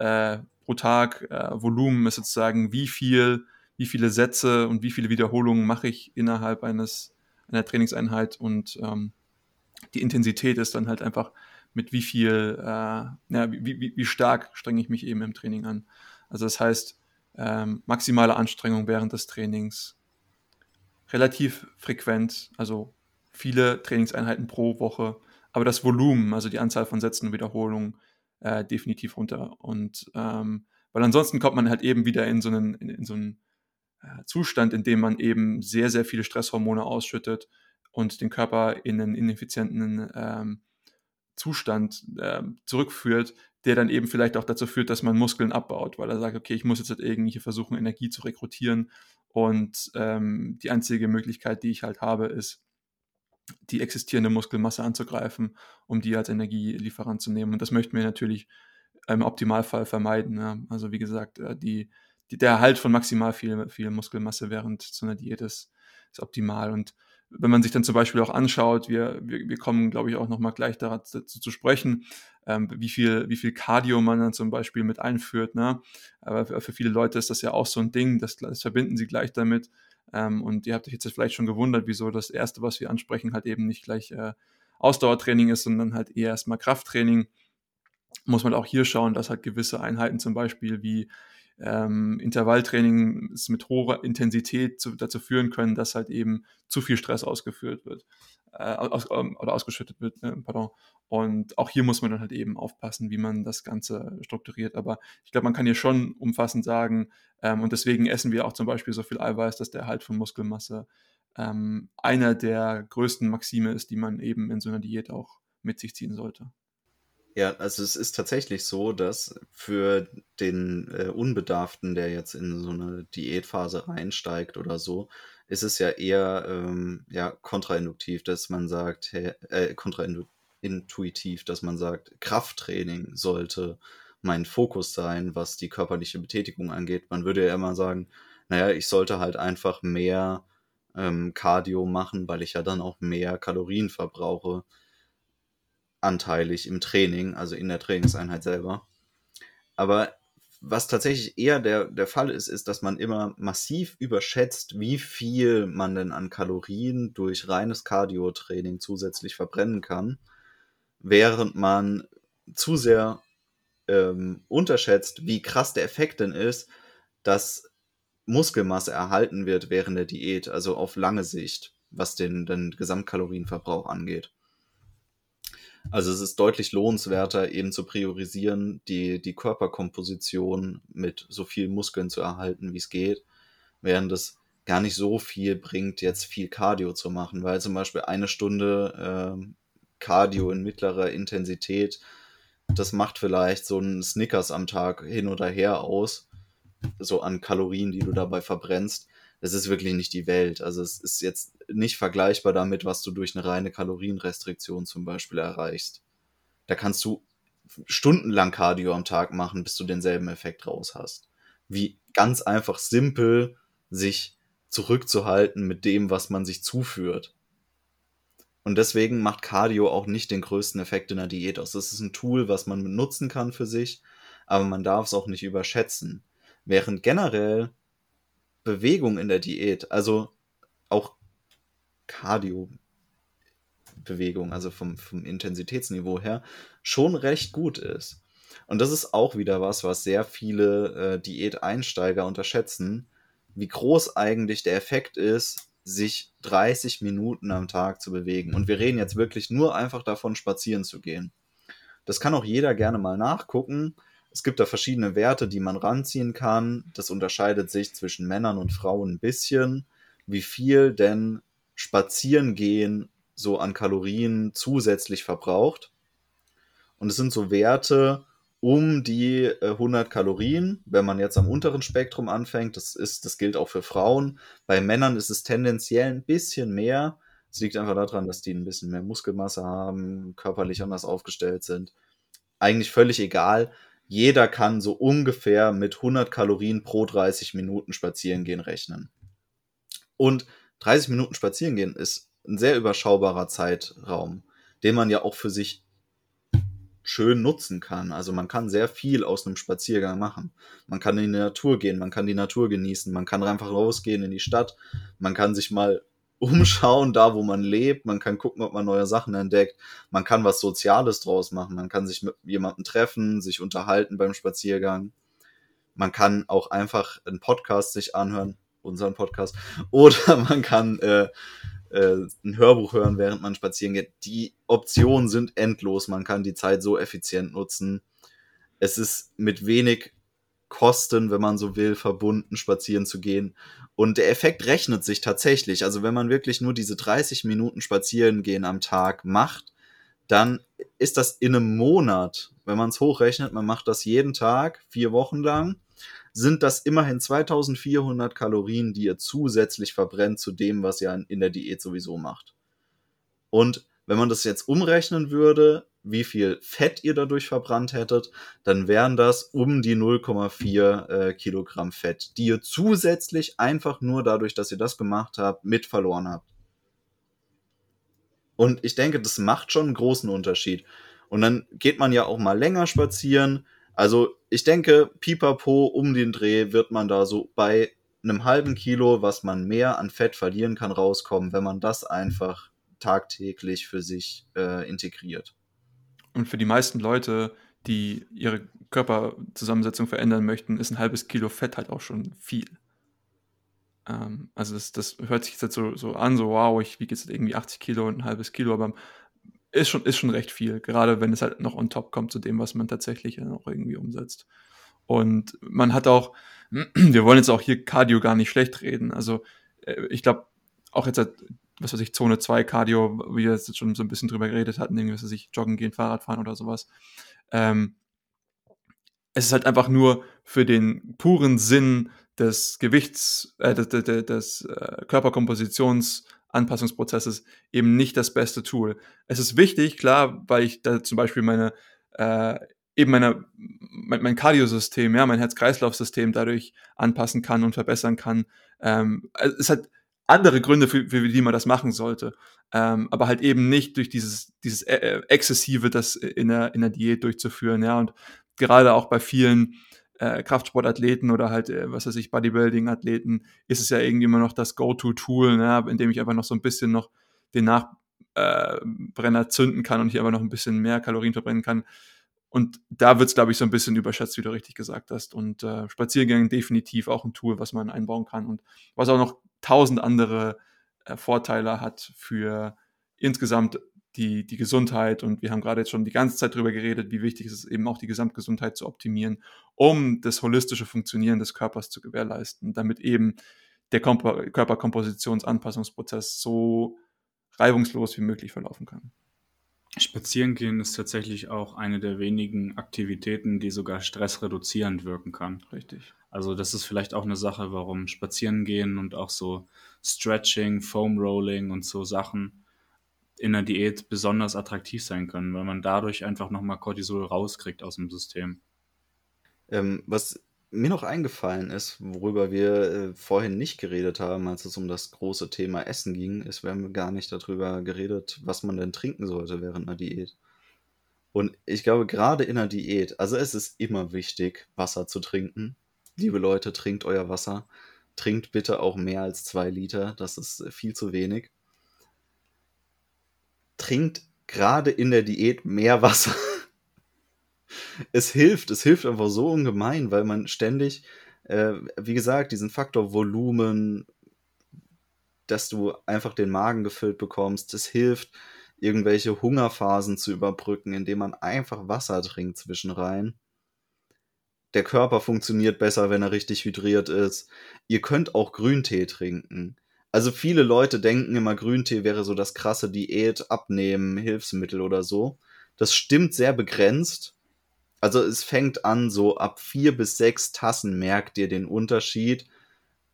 [SPEAKER 1] äh, pro Tag. Äh, Volumen ist sozusagen wie viel, wie viele Sätze und wie viele Wiederholungen mache ich innerhalb eines einer Trainingseinheit und ähm, die Intensität ist dann halt einfach mit wie viel, äh, ja, wie, wie, wie stark strenge ich mich eben im Training an. Also das heißt, ähm, maximale Anstrengung während des Trainings, relativ frequent, also viele Trainingseinheiten pro Woche, aber das Volumen, also die Anzahl von Sätzen und Wiederholungen, äh, definitiv runter. Und ähm, weil ansonsten kommt man halt eben wieder in so einen, in, in so einen äh, Zustand, in dem man eben sehr, sehr viele Stresshormone ausschüttet und den Körper in einen ineffizienten ähm, Zustand äh, zurückführt, der dann eben vielleicht auch dazu führt, dass man Muskeln abbaut, weil er sagt, okay, ich muss jetzt halt irgendwie versuchen, Energie zu rekrutieren und ähm, die einzige Möglichkeit, die ich halt habe, ist, die existierende Muskelmasse anzugreifen, um die als Energielieferant zu nehmen. Und das möchten wir natürlich im Optimalfall vermeiden. Ja. Also wie gesagt, äh, die, die, der Erhalt von maximal viel, viel Muskelmasse während so einer Diät ist, ist optimal. Und wenn man sich dann zum Beispiel auch anschaut, wir, wir, wir kommen, glaube ich, auch nochmal gleich dazu zu sprechen, ähm, wie viel, wie viel Cardio man dann zum Beispiel mit einführt. Ne? Aber für, für viele Leute ist das ja auch so ein Ding, das, das verbinden sie gleich damit. Ähm, und ihr habt euch jetzt vielleicht schon gewundert, wieso das Erste, was wir ansprechen, halt eben nicht gleich äh, Ausdauertraining ist, sondern halt eher erstmal Krafttraining. Muss man auch hier schauen, dass halt gewisse Einheiten zum Beispiel wie ähm, Intervalltrainings mit hoher Intensität zu, dazu führen können, dass halt eben zu viel Stress ausgeführt wird äh, aus, ähm, oder ausgeschüttet wird. Äh, pardon. Und auch hier muss man dann halt eben aufpassen, wie man das Ganze strukturiert. Aber ich glaube, man kann hier schon umfassend sagen, ähm, und deswegen essen wir auch zum Beispiel so viel Eiweiß, dass der Erhalt von Muskelmasse ähm, einer der größten Maxime ist, die man eben in so einer Diät auch mit sich ziehen sollte.
[SPEAKER 2] Ja, also es ist tatsächlich so, dass für den äh, Unbedarften, der jetzt in so eine Diätphase reinsteigt oder so, ist es ja eher ähm, ja, kontrainduktiv, dass man sagt, äh, kontraintuitiv, dass man sagt, Krafttraining sollte mein Fokus sein, was die körperliche Betätigung angeht. Man würde ja immer sagen, naja, ich sollte halt einfach mehr ähm, Cardio machen, weil ich ja dann auch mehr Kalorien verbrauche anteilig im Training, also in der Trainingseinheit selber. Aber was tatsächlich eher der, der Fall ist, ist, dass man immer massiv überschätzt, wie viel man denn an Kalorien durch reines Cardio-Training zusätzlich verbrennen kann, während man zu sehr ähm, unterschätzt, wie krass der Effekt denn ist, dass Muskelmasse erhalten wird während der Diät, also auf lange Sicht, was den, den Gesamtkalorienverbrauch angeht. Also es ist deutlich lohnenswerter, eben zu priorisieren, die, die Körperkomposition mit so viel Muskeln zu erhalten, wie es geht, während es gar nicht so viel bringt, jetzt viel Cardio zu machen, weil zum Beispiel eine Stunde äh, Cardio in mittlerer Intensität, das macht vielleicht so ein Snickers am Tag hin oder her aus, so an Kalorien, die du dabei verbrennst es ist wirklich nicht die Welt. Also es ist jetzt nicht vergleichbar damit, was du durch eine reine Kalorienrestriktion zum Beispiel erreichst. Da kannst du stundenlang Cardio am Tag machen, bis du denselben Effekt raus hast. Wie ganz einfach simpel sich zurückzuhalten mit dem, was man sich zuführt. Und deswegen macht Cardio auch nicht den größten Effekt in der Diät aus. Das ist ein Tool, was man nutzen kann für sich, aber man darf es auch nicht überschätzen. Während generell Bewegung in der Diät, also auch Cardio, Bewegung, also vom, vom Intensitätsniveau her, schon recht gut ist. Und das ist auch wieder was, was sehr viele äh, Diäteinsteiger unterschätzen, wie groß eigentlich der Effekt ist, sich 30 Minuten am Tag zu bewegen. Und wir reden jetzt wirklich nur einfach davon, spazieren zu gehen. Das kann auch jeder gerne mal nachgucken. Es gibt da verschiedene Werte, die man ranziehen kann. Das unterscheidet sich zwischen Männern und Frauen ein bisschen, wie viel denn spazieren gehen so an Kalorien zusätzlich verbraucht. Und es sind so Werte um die 100 äh, Kalorien, wenn man jetzt am unteren Spektrum anfängt. Das, ist, das gilt auch für Frauen. Bei Männern ist es tendenziell ein bisschen mehr. Es liegt einfach daran, dass die ein bisschen mehr Muskelmasse haben, körperlich anders aufgestellt sind. Eigentlich völlig egal. Jeder kann so ungefähr mit 100 Kalorien pro 30 Minuten spazieren gehen rechnen. Und 30 Minuten spazieren gehen ist ein sehr überschaubarer Zeitraum, den man ja auch für sich schön nutzen kann. Also man kann sehr viel aus einem Spaziergang machen. Man kann in die Natur gehen, man kann die Natur genießen, man kann einfach rausgehen in die Stadt, man kann sich mal umschauen, da wo man lebt, man kann gucken, ob man neue Sachen entdeckt, man kann was Soziales draus machen, man kann sich mit jemandem treffen, sich unterhalten beim Spaziergang. Man kann auch einfach einen Podcast sich anhören, unseren Podcast, oder man kann äh, äh, ein Hörbuch hören, während man spazieren geht. Die Optionen sind endlos. Man kann die Zeit so effizient nutzen. Es ist mit wenig Kosten, wenn man so will, verbunden, spazieren zu gehen. Und der Effekt rechnet sich tatsächlich. Also wenn man wirklich nur diese 30 Minuten spazieren gehen am Tag macht, dann ist das in einem Monat, wenn man es hochrechnet, man macht das jeden Tag, vier Wochen lang, sind das immerhin 2400 Kalorien, die ihr zusätzlich verbrennt zu dem, was ihr in der Diät sowieso macht. Und wenn man das jetzt umrechnen würde, wie viel Fett ihr dadurch verbrannt hättet, dann wären das um die 0,4 äh, Kilogramm Fett, die ihr zusätzlich einfach nur dadurch, dass ihr das gemacht habt, mit verloren habt. Und ich denke, das macht schon einen großen Unterschied. Und dann geht man ja auch mal länger spazieren, also ich denke, pipapo um den Dreh wird man da so bei einem halben Kilo, was man mehr an Fett verlieren kann, rauskommen, wenn man das einfach tagtäglich für sich äh, integriert.
[SPEAKER 1] Und für die meisten Leute, die ihre Körperzusammensetzung verändern möchten, ist ein halbes Kilo Fett halt auch schon viel. Ähm, also das, das hört sich jetzt so, so an, so wow, ich wiege jetzt irgendwie 80 Kilo und ein halbes Kilo, aber ist schon, ist schon recht viel, gerade wenn es halt noch on top kommt zu dem, was man tatsächlich auch irgendwie umsetzt. Und man hat auch, wir wollen jetzt auch hier Cardio gar nicht schlecht reden. Also äh, ich glaube, auch jetzt, was weiß ich, Zone 2 Cardio, wie wir jetzt schon so ein bisschen drüber geredet hatten, irgendwie, was weiß ich, joggen gehen, Fahrrad fahren oder sowas. Ähm, es ist halt einfach nur für den puren Sinn des Gewichts, äh, des, des, des äh, Körperkompositions Anpassungsprozesses eben nicht das beste Tool. Es ist wichtig, klar, weil ich da zum Beispiel meine, äh, eben meine, mein, mein Cardiosystem, ja, mein Herz-Kreislauf-System dadurch anpassen kann und verbessern kann. Ähm, es hat andere Gründe, für, für die man das machen sollte. Ähm, aber halt eben nicht durch dieses, dieses äh, Exzessive, das in der, in der Diät durchzuführen, ja. Und gerade auch bei vielen äh, Kraftsportathleten oder halt, äh, was weiß ich, Bodybuilding-Athleten, ist es ja irgendwie immer noch das Go-To-Tool, ne, in dem ich einfach noch so ein bisschen noch den Nachbrenner äh, zünden kann und hier aber noch ein bisschen mehr Kalorien verbrennen kann. Und da wird es, glaube ich, so ein bisschen überschätzt, wie du richtig gesagt hast. Und äh, Spaziergänge definitiv auch ein Tool, was man einbauen kann und was auch noch tausend andere äh, Vorteile hat für insgesamt die, die Gesundheit und wir haben gerade jetzt schon die ganze Zeit darüber geredet, wie wichtig es ist, eben auch die Gesamtgesundheit zu optimieren, um das holistische Funktionieren des Körpers zu gewährleisten, damit eben der Körperkompositionsanpassungsprozess so reibungslos wie möglich verlaufen kann.
[SPEAKER 3] Spazieren gehen ist tatsächlich auch eine der wenigen Aktivitäten, die sogar stressreduzierend wirken kann.
[SPEAKER 1] Richtig.
[SPEAKER 3] Also das ist vielleicht auch eine Sache, warum Spazieren gehen und auch so Stretching, Foam Rolling und so Sachen in der Diät besonders attraktiv sein können, weil man dadurch einfach nochmal Cortisol rauskriegt aus dem System.
[SPEAKER 2] Ähm, was mir noch eingefallen ist, worüber wir äh, vorhin nicht geredet haben, als es um das große Thema Essen ging, ist, wir haben gar nicht darüber geredet, was man denn trinken sollte während einer Diät. Und ich glaube, gerade in einer Diät, also es ist immer wichtig, Wasser zu trinken. Liebe Leute, trinkt euer Wasser. Trinkt bitte auch mehr als zwei Liter, das ist viel zu wenig. Trinkt gerade in der Diät mehr Wasser. Es hilft, es hilft einfach so ungemein, weil man ständig, äh, wie gesagt, diesen Faktor Volumen, dass du einfach den Magen gefüllt bekommst, es hilft, irgendwelche Hungerphasen zu überbrücken, indem man einfach Wasser trinkt zwischenrein. Der Körper funktioniert besser, wenn er richtig hydriert ist. Ihr könnt auch Grüntee trinken. Also viele Leute denken immer, Grüntee wäre so das krasse Diät, Abnehmen, Hilfsmittel oder so. Das stimmt sehr begrenzt. Also es fängt an, so ab vier bis sechs Tassen merkt ihr den Unterschied.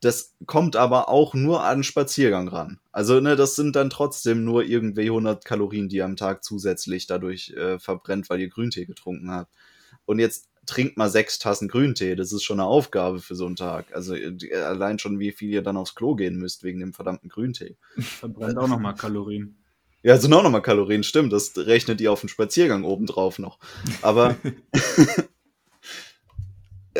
[SPEAKER 2] Das kommt aber auch nur an Spaziergang ran. Also ne, das sind dann trotzdem nur irgendwie 100 Kalorien, die ihr am Tag zusätzlich dadurch äh, verbrennt, weil ihr Grüntee getrunken habt. Und jetzt trinkt mal sechs Tassen Grüntee. Das ist schon eine Aufgabe für so einen Tag. Also äh, allein schon, wie viel ihr dann aufs Klo gehen müsst wegen dem verdammten Grüntee.
[SPEAKER 3] Verbrennt auch nochmal Kalorien.
[SPEAKER 2] Ja, sind auch nochmal Kalorien, stimmt. Das rechnet ihr auf den Spaziergang obendrauf noch. Aber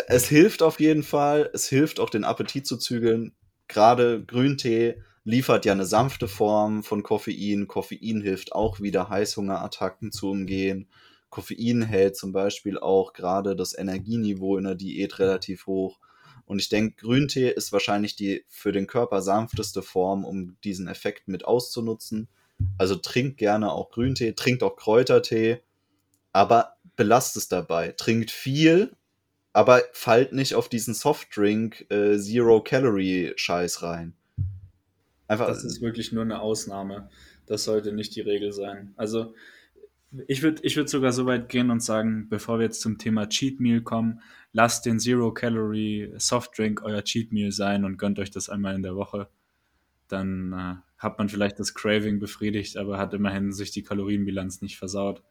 [SPEAKER 2] es hilft auf jeden Fall. Es hilft auch, den Appetit zu zügeln. Gerade Grüntee liefert ja eine sanfte Form von Koffein. Koffein hilft auch wieder Heißhungerattacken zu umgehen. Koffein hält zum Beispiel auch gerade das Energieniveau in der Diät relativ hoch. Und ich denke, Grüntee ist wahrscheinlich die für den Körper sanfteste Form, um diesen Effekt mit auszunutzen. Also trinkt gerne auch Grüntee, trinkt auch Kräutertee, aber belasst es dabei. Trinkt viel, aber fallt nicht auf diesen Softdrink äh, Zero Calorie Scheiß rein.
[SPEAKER 3] Einfach, das ist wirklich nur eine Ausnahme. Das sollte nicht die Regel sein. Also ich würde ich würd sogar so weit gehen und sagen, bevor wir jetzt zum Thema Cheat Meal kommen, lasst den Zero Calorie Softdrink euer Cheat Meal sein und gönnt euch das einmal in der Woche. Dann äh, hat man vielleicht das Craving befriedigt, aber hat immerhin sich die Kalorienbilanz nicht versaut.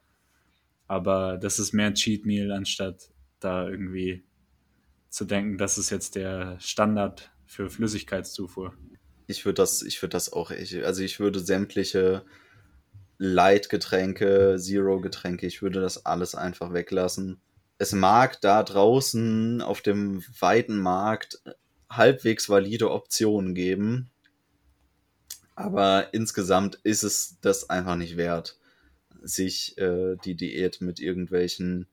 [SPEAKER 3] Aber das ist mehr Cheat Meal, anstatt da irgendwie zu denken, das ist jetzt der Standard für Flüssigkeitszufuhr.
[SPEAKER 2] Ich würde das, ich das auch, ich, also ich würde sämtliche Light-Getränke, Zero-Getränke, ich würde das alles einfach weglassen. Es mag da draußen auf dem weiten Markt halbwegs valide Optionen geben, aber insgesamt ist es das einfach nicht wert, sich äh, die Diät mit irgendwelchen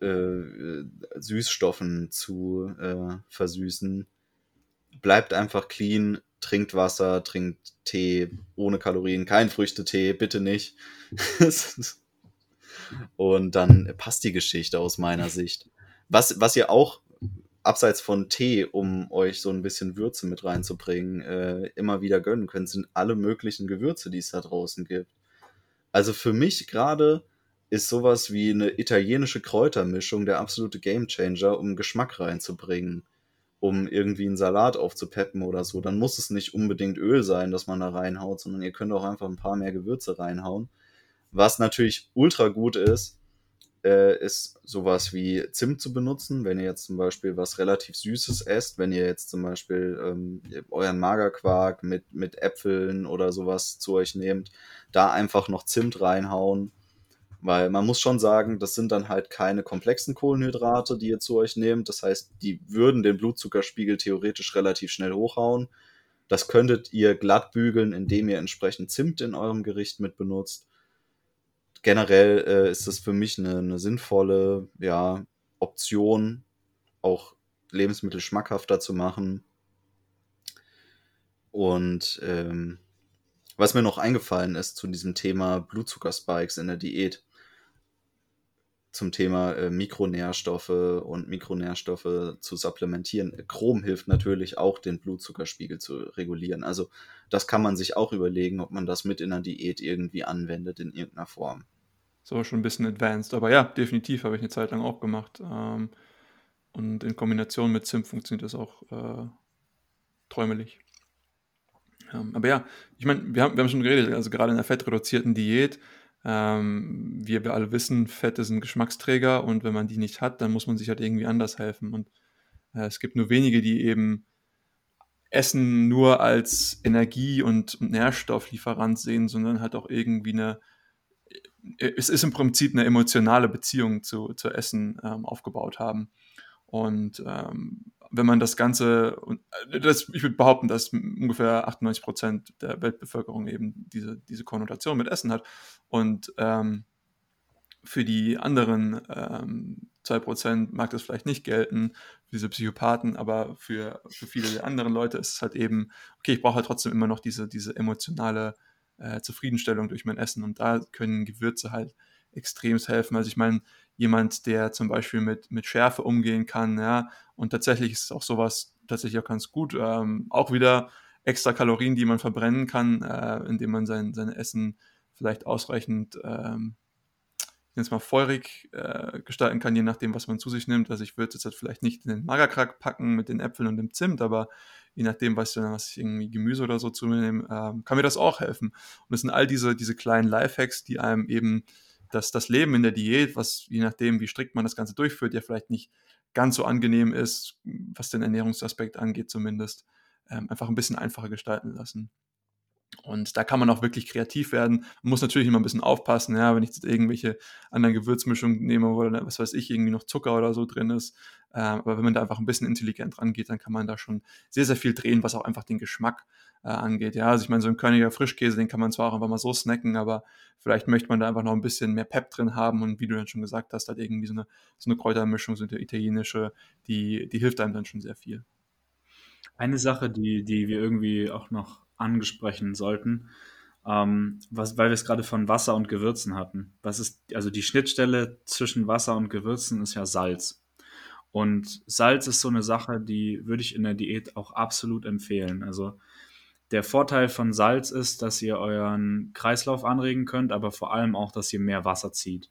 [SPEAKER 2] äh, Süßstoffen zu äh, versüßen. Bleibt einfach clean, trinkt Wasser, trinkt Tee ohne Kalorien, kein Früchtetee, bitte nicht. Und dann passt die Geschichte aus meiner Sicht. Was, was ihr auch abseits von Tee, um euch so ein bisschen Würze mit reinzubringen, äh, immer wieder gönnen könnt, sind alle möglichen Gewürze, die es da draußen gibt. Also für mich gerade ist sowas wie eine italienische Kräutermischung der absolute Gamechanger, um Geschmack reinzubringen um irgendwie einen Salat aufzupeppen oder so, dann muss es nicht unbedingt Öl sein, das man da reinhaut, sondern ihr könnt auch einfach ein paar mehr Gewürze reinhauen. Was natürlich ultra gut ist, äh, ist sowas wie Zimt zu benutzen, wenn ihr jetzt zum Beispiel was relativ Süßes esst, wenn ihr jetzt zum Beispiel ähm, euren Magerquark mit, mit Äpfeln oder sowas zu euch nehmt, da einfach noch Zimt reinhauen weil man muss schon sagen, das sind dann halt keine komplexen Kohlenhydrate, die ihr zu euch nehmt. Das heißt, die würden den Blutzuckerspiegel theoretisch relativ schnell hochhauen. Das könntet ihr glatt bügeln, indem ihr entsprechend Zimt in eurem Gericht mit benutzt. Generell äh, ist das für mich eine, eine sinnvolle ja, Option, auch Lebensmittel schmackhafter zu machen. Und ähm, was mir noch eingefallen ist zu diesem Thema Blutzuckerspikes in der Diät, zum Thema äh, Mikronährstoffe und Mikronährstoffe zu supplementieren. Chrom hilft natürlich auch, den Blutzuckerspiegel zu regulieren. Also das kann man sich auch überlegen, ob man das mit in der Diät irgendwie anwendet in irgendeiner Form.
[SPEAKER 1] So schon ein bisschen advanced, aber ja, definitiv habe ich eine Zeit lang auch gemacht. Ähm, und in Kombination mit Zimt funktioniert das auch äh, träumelig. Ähm, aber ja, ich meine, wir haben, wir haben schon geredet, also gerade in der fettreduzierten Diät Ähm, wie wir alle wissen, Fette sind Geschmacksträger und wenn man die nicht hat, dann muss man sich halt irgendwie anders helfen. Und äh, es gibt nur wenige, die eben Essen nur als Energie- und Nährstofflieferant sehen, sondern halt auch irgendwie eine, es ist im Prinzip eine emotionale Beziehung zu, zu Essen ähm, aufgebaut haben. Und ähm, wenn man das Ganze, äh, das, ich würde behaupten, dass ungefähr 98 Prozent der Weltbevölkerung eben diese, diese Konnotation mit Essen hat. Und ähm, für die anderen ähm, 2% mag das vielleicht nicht gelten, diese Psychopathen, aber für, für viele der anderen Leute ist es halt eben, okay, ich brauche halt trotzdem immer noch diese, diese emotionale äh, Zufriedenstellung durch mein Essen und da können Gewürze halt extrem helfen. Also ich meine, jemand, der zum Beispiel mit, mit Schärfe umgehen kann, ja, und tatsächlich ist auch sowas tatsächlich auch ganz gut. Ähm, auch wieder extra Kalorien, die man verbrennen kann, äh, indem man sein, sein Essen vielleicht ausreichend ähm, jetzt mal feurig äh, gestalten kann, je nachdem, was man zu sich nimmt. Also ich würde es jetzt halt vielleicht nicht in den Magerkrack packen mit den Äpfeln und dem Zimt, aber je nachdem, was, was ich irgendwie Gemüse oder so zu mir nehme, äh, kann mir das auch helfen. Und es sind all diese, diese kleinen Lifehacks, die einem eben das, das Leben in der Diät, was je nachdem, wie strikt man das Ganze durchführt, ja vielleicht nicht ganz so angenehm ist, was den Ernährungsaspekt angeht zumindest, ähm, einfach ein bisschen einfacher gestalten lassen. Und da kann man auch wirklich kreativ werden. Man muss natürlich immer ein bisschen aufpassen, ja, wenn ich jetzt irgendwelche anderen Gewürzmischungen nehme oder was weiß ich, irgendwie noch Zucker oder so drin ist. Äh, aber wenn man da einfach ein bisschen intelligent rangeht, dann kann man da schon sehr, sehr viel drehen, was auch einfach den Geschmack äh, angeht. Ja, also ich meine, so ein Körniger Frischkäse, den kann man zwar auch einfach mal so snacken, aber vielleicht möchte man da einfach noch ein bisschen mehr Pep drin haben und wie du dann schon gesagt hast, halt irgendwie so eine, so eine Kräutermischung, so eine italienische, die, die hilft einem dann schon sehr viel.
[SPEAKER 3] Eine Sache, die, die wir irgendwie auch noch angesprochen sollten, ähm, was, weil wir es gerade von Wasser und Gewürzen hatten. Was ist, also die Schnittstelle zwischen Wasser und Gewürzen ist ja Salz. Und Salz ist so eine Sache, die würde ich in der Diät auch absolut empfehlen. Also der Vorteil von Salz ist, dass ihr euren Kreislauf anregen könnt, aber vor allem auch, dass ihr mehr Wasser zieht.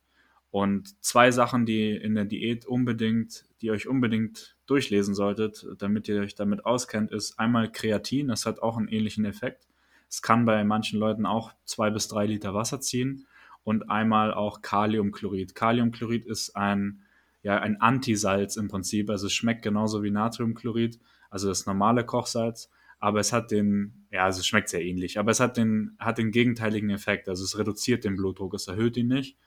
[SPEAKER 3] Und zwei Sachen, die in der Diät unbedingt, die euch unbedingt durchlesen solltet, damit ihr euch damit auskennt, ist einmal Kreatin, das hat auch einen ähnlichen Effekt. Es kann bei manchen Leuten auch zwei bis drei Liter Wasser ziehen und einmal auch Kaliumchlorid. Kaliumchlorid ist ein, ja, ein Antisalz im Prinzip, also es schmeckt genauso wie Natriumchlorid, also das normale Kochsalz, aber es hat den, ja, also es schmeckt sehr ähnlich, aber es hat den, hat den gegenteiligen Effekt, also es reduziert den Blutdruck, es erhöht ihn nicht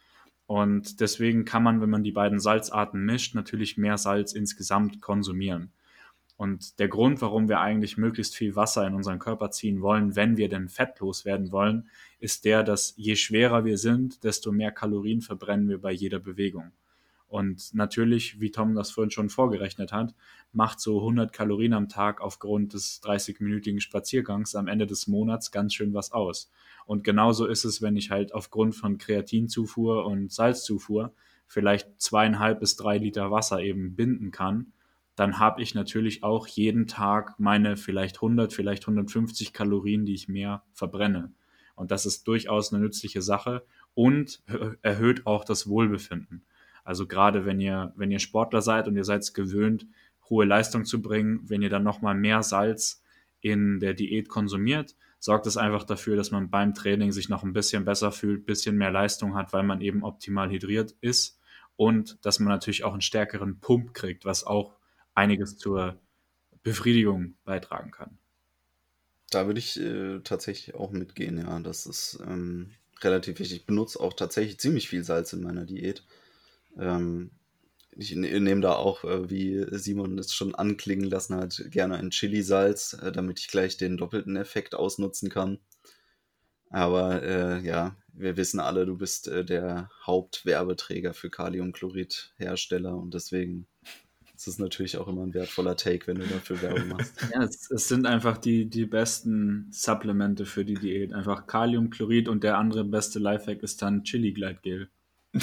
[SPEAKER 3] und deswegen kann man, wenn man die beiden Salzarten mischt, natürlich mehr Salz insgesamt konsumieren. Und der Grund, warum wir eigentlich möglichst viel Wasser in unseren Körper ziehen wollen, wenn wir denn fettlos werden wollen, ist der, dass je schwerer wir sind, desto mehr Kalorien verbrennen wir bei jeder Bewegung. Und natürlich, wie Tom das vorhin schon vorgerechnet hat, macht so 100 Kalorien am Tag aufgrund des 30-minütigen Spaziergangs am Ende des Monats ganz schön was aus. Und genauso ist es, wenn ich halt aufgrund von Kreatinzufuhr und Salzzufuhr vielleicht zweieinhalb bis drei Liter Wasser eben binden kann, dann habe ich natürlich auch jeden Tag meine vielleicht 100, vielleicht 150 Kalorien, die ich mehr verbrenne. Und das ist durchaus eine nützliche Sache und erhöht auch das Wohlbefinden. Also gerade wenn ihr, wenn ihr Sportler seid und ihr seid es gewöhnt, hohe Leistung zu bringen, wenn ihr dann nochmal mehr Salz in der Diät konsumiert, sorgt es einfach dafür, dass man beim Training sich noch ein bisschen besser fühlt, ein bisschen mehr Leistung hat, weil man eben optimal hydriert ist und dass man natürlich auch einen stärkeren Pump kriegt, was auch einiges zur Befriedigung beitragen kann.
[SPEAKER 2] Da würde ich äh, tatsächlich auch mitgehen, ja. Das ist ähm, relativ wichtig. Ich benutze auch tatsächlich ziemlich viel Salz in meiner Diät. Ähm, ich ne, nehme da auch, äh, wie Simon es schon anklingen lassen hat, gerne ein Chili-Salz, äh, damit ich gleich den doppelten Effekt ausnutzen kann. Aber äh, ja, wir wissen alle, du bist äh, der Hauptwerbeträger für Kaliumchlorid-Hersteller und deswegen ist es natürlich auch immer ein wertvoller Take, wenn du dafür Werbung machst.
[SPEAKER 3] Ja, es, es, sind einfach die, die besten Supplemente für die Diät. Einfach Kaliumchlorid und der andere beste Lifehack ist dann Chili-Gleitgel.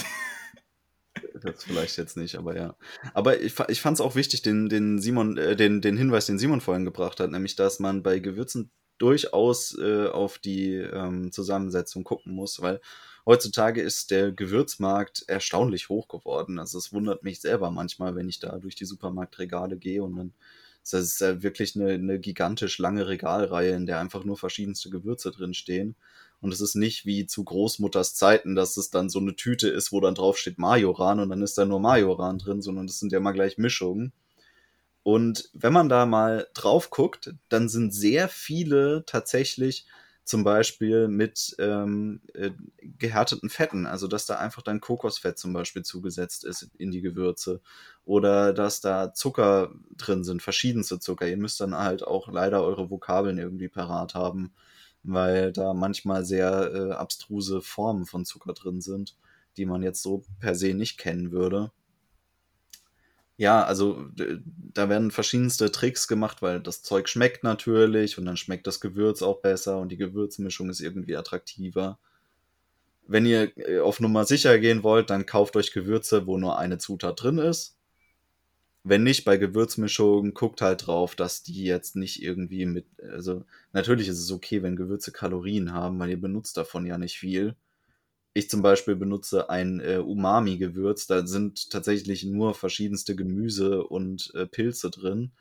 [SPEAKER 2] das vielleicht jetzt nicht, aber ja. Aber ich, ich fand es auch wichtig, den, den Simon, äh, den, den Hinweis, den Simon vorhin gebracht hat, nämlich, dass man bei Gewürzen durchaus äh, auf die ähm, Zusammensetzung gucken muss, weil heutzutage ist der Gewürzmarkt erstaunlich hoch geworden. Also es wundert mich selber manchmal, wenn ich da durch die Supermarktregale gehe und dann das ist ja wirklich eine, eine gigantisch lange Regalreihe, in der einfach nur verschiedenste Gewürze drin stehen. Und es ist nicht wie zu Großmutters Zeiten, dass es dann so eine Tüte ist, wo dann drauf steht Majoran und dann ist da nur Majoran drin, sondern das sind ja mal gleich Mischungen. Und wenn man da mal drauf guckt, dann sind sehr viele tatsächlich zum Beispiel mit ähm, äh, gehärteten Fetten, also dass da einfach dann Kokosfett zum Beispiel zugesetzt ist in die Gewürze oder dass da Zucker drin sind, verschiedenste Zucker. Ihr müsst dann halt auch leider eure Vokabeln irgendwie parat haben, weil da manchmal sehr äh, abstruse Formen von Zucker drin sind, die man jetzt so per se nicht kennen würde. Ja, also da werden verschiedenste Tricks gemacht, weil das Zeug schmeckt natürlich und dann schmeckt das Gewürz auch besser und die Gewürzmischung ist irgendwie attraktiver. Wenn ihr äh, auf Nummer sicher gehen wollt, dann kauft euch Gewürze, wo nur eine Zutat drin ist. Wenn nicht, bei Gewürzmischungen guckt halt drauf, dass die jetzt nicht irgendwie mit, also natürlich ist es okay, wenn Gewürze Kalorien haben, weil ihr benutzt davon ja nicht viel ich zum Beispiel benutze ein äh, Umami-Gewürz. Da sind tatsächlich nur verschiedenste Gemüse und äh, Pilze drin.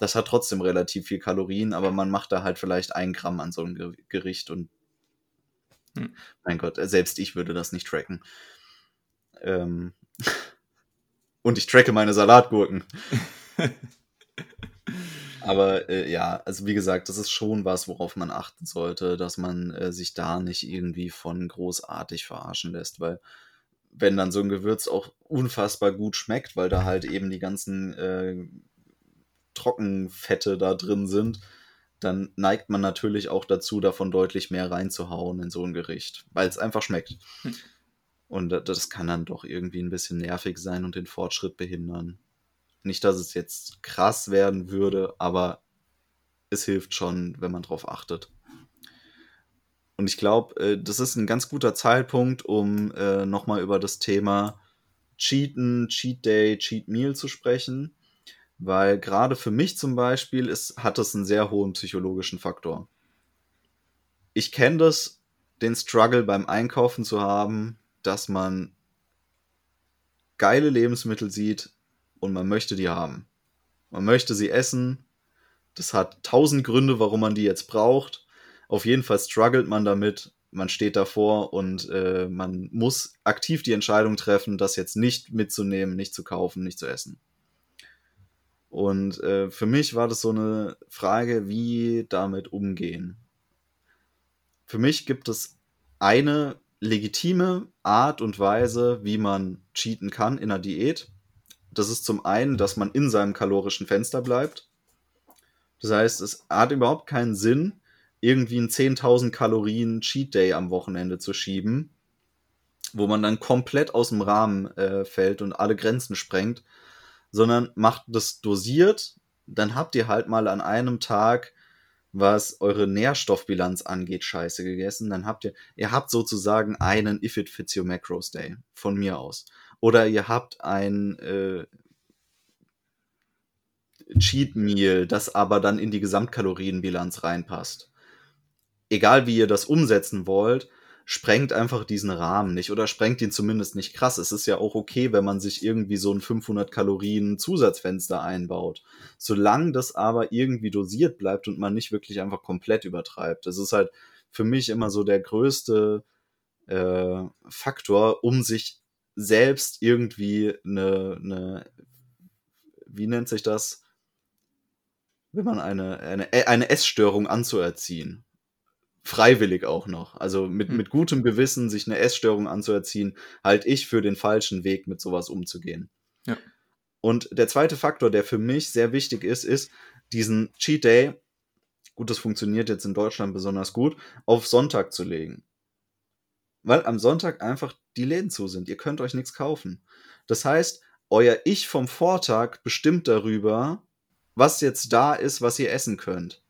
[SPEAKER 2] Das hat trotzdem relativ viel Kalorien, aber man macht da halt vielleicht ein Gramm an so einem Gericht und hm. mein Gott, selbst ich würde das nicht tracken. Ähm und ich tracke meine Salatgurken. Aber äh, ja, also wie gesagt, das ist schon was, worauf man achten sollte, dass man äh, sich da nicht irgendwie von großartig verarschen lässt, weil wenn dann so ein Gewürz auch unfassbar gut schmeckt, weil da halt eben die ganzen äh, Trockenfette da drin sind, dann neigt man natürlich auch dazu, davon deutlich mehr reinzuhauen in so ein Gericht, weil es einfach schmeckt. Und das kann dann doch irgendwie ein bisschen nervig sein und den Fortschritt behindern. Nicht, dass es jetzt krass werden würde, aber es hilft schon, wenn man drauf achtet. Und ich glaube, äh, das ist ein ganz guter Zeitpunkt, um äh, nochmal über das Thema Cheaten, Cheat Day, Cheat Meal zu sprechen. Weil gerade für mich zum Beispiel ist, hat das einen sehr hohen psychologischen Faktor. Ich kenne das, den Struggle beim Einkaufen zu haben, dass man geile Lebensmittel sieht, und man möchte die haben. Man möchte sie essen. Das hat tausend Gründe, warum man die jetzt braucht. Auf jeden Fall struggelt man damit. Man steht davor und äh, man muss aktiv die Entscheidung treffen, das jetzt nicht mitzunehmen, nicht zu kaufen, nicht zu essen. Und äh, für mich war das so eine Frage, wie damit umgehen. Für mich gibt es eine legitime Art und Weise, wie man cheaten kann in einer Diät. Das ist zum einen, dass man in seinem kalorischen Fenster bleibt. Das heißt, es hat überhaupt keinen Sinn, irgendwie einen 10.000 Kalorien Cheat Day am Wochenende zu schieben, wo man dann komplett aus dem Rahmen äh, fällt und alle Grenzen sprengt, sondern macht das dosiert. Dann habt ihr halt mal an einem Tag, was eure Nährstoffbilanz angeht, scheiße gegessen. Dann habt ihr, ihr habt sozusagen einen If It Fits Your Macros Day von mir aus. Oder ihr habt ein äh, Cheat Meal, das aber dann in die Gesamtkalorienbilanz reinpasst. Egal wie ihr das umsetzen wollt, sprengt einfach diesen Rahmen nicht oder sprengt ihn zumindest nicht krass. Es ist ja auch okay, wenn man sich irgendwie so ein 500 Kalorien Zusatzfenster einbaut. Solange das aber irgendwie dosiert bleibt und man nicht wirklich einfach komplett übertreibt. Das ist halt für mich immer so der größte äh, Faktor, um sich selbst irgendwie eine, eine, wie nennt sich das, wenn man eine, eine, äh, eine Essstörung anzuerziehen. Freiwillig auch noch. Also mit, hm. mit gutem Gewissen sich eine Essstörung anzuerziehen, halte ich für den falschen Weg, mit sowas umzugehen. Ja. Und der zweite Faktor, der für mich sehr wichtig ist, ist, diesen Cheat Day, gut, das funktioniert jetzt in Deutschland besonders gut, auf Sonntag zu legen weil am Sonntag einfach die Läden zu sind. Ihr könnt euch nichts kaufen. Das heißt, euer Ich vom Vortag bestimmt darüber, was jetzt da ist, was ihr essen könnt.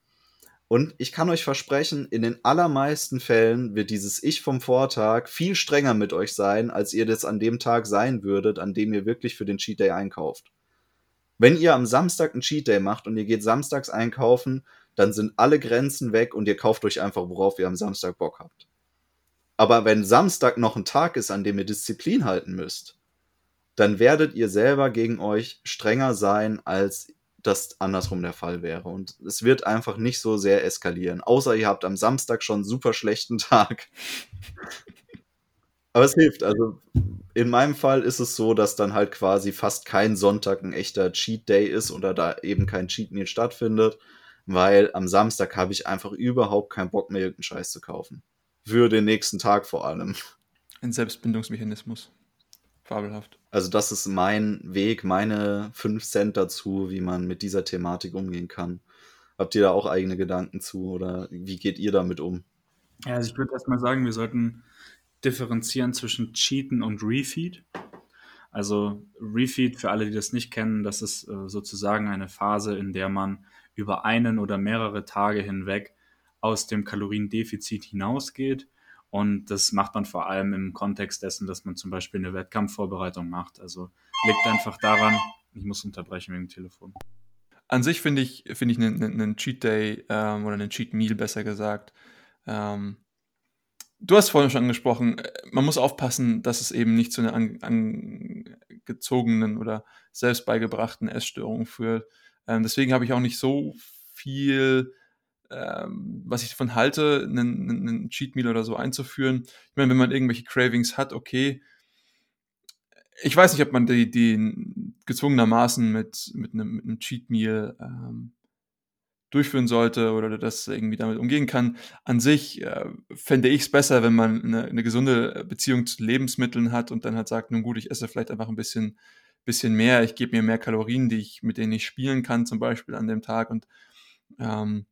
[SPEAKER 2] Und ich kann euch versprechen, in den allermeisten Fällen wird dieses Ich vom Vortag viel strenger mit euch sein, als ihr das an dem Tag sein würdet, an dem ihr wirklich für den Cheat Day einkauft. Wenn ihr am Samstag einen Cheat Day macht und ihr geht samstags einkaufen, dann sind alle Grenzen weg und ihr kauft euch einfach, worauf ihr am Samstag Bock habt. Aber wenn Samstag noch ein Tag ist, an dem ihr Disziplin halten müsst, dann werdet ihr selber gegen euch strenger sein, als das andersrum der Fall wäre. Und es wird einfach nicht so sehr eskalieren. Außer ihr habt am Samstag schon einen super schlechten Tag. Aber es hilft. Also in meinem Fall ist es so, dass dann halt quasi fast kein Sonntag ein echter Cheat Day ist oder da eben kein Cheat Meal stattfindet, weil am Samstag habe ich einfach überhaupt keinen Bock mehr, irgendeinen Scheiß zu kaufen. Für den nächsten Tag vor allem.
[SPEAKER 1] Ein Selbstbindungsmechanismus. Fabelhaft.
[SPEAKER 2] Also das ist mein Weg, meine 5 Cent dazu, wie man mit dieser Thematik umgehen kann. Habt ihr da auch eigene Gedanken zu oder wie geht ihr damit um?
[SPEAKER 3] Ja, also ich würde erstmal sagen, wir sollten differenzieren zwischen Cheaten und Refeed. Also Refeed, für alle, die das nicht kennen, das ist äh, sozusagen eine Phase, in der man über einen oder mehrere Tage hinweg aus dem Kaloriendefizit hinausgeht. Und das macht man vor allem im Kontext dessen, dass man zum Beispiel eine Wettkampfvorbereitung macht. Also liegt einfach daran, ich muss unterbrechen wegen dem Telefon.
[SPEAKER 1] An sich finde ich, finde ich einen, einen Cheat Day ähm, oder einen Cheat Meal besser gesagt ähm, du hast vorhin schon angesprochen, äh, man muss aufpassen, dass es eben nicht zu einer angezogenen oder selbst beigebrachten Essstörung führt. Ähm, deswegen habe ich auch nicht so viel, ähm, was ich davon halte, einen, einen Cheat Meal oder so einzuführen. Ich meine, wenn man irgendwelche Cravings hat, okay. Ich weiß nicht, ob man die, die gezwungenermaßen mit, mit, einem, mit einem Cheat Meal ähm, durchführen sollte oder das irgendwie damit umgehen kann. An sich äh, fände ich es besser, wenn man eine, eine, gesunde Beziehung zu Lebensmitteln hat und dann halt sagt, nun gut, ich esse vielleicht einfach ein bisschen, bisschen mehr, ich gebe mir mehr Kalorien, die ich, mit denen ich spielen kann, zum Beispiel an dem Tag und ähm,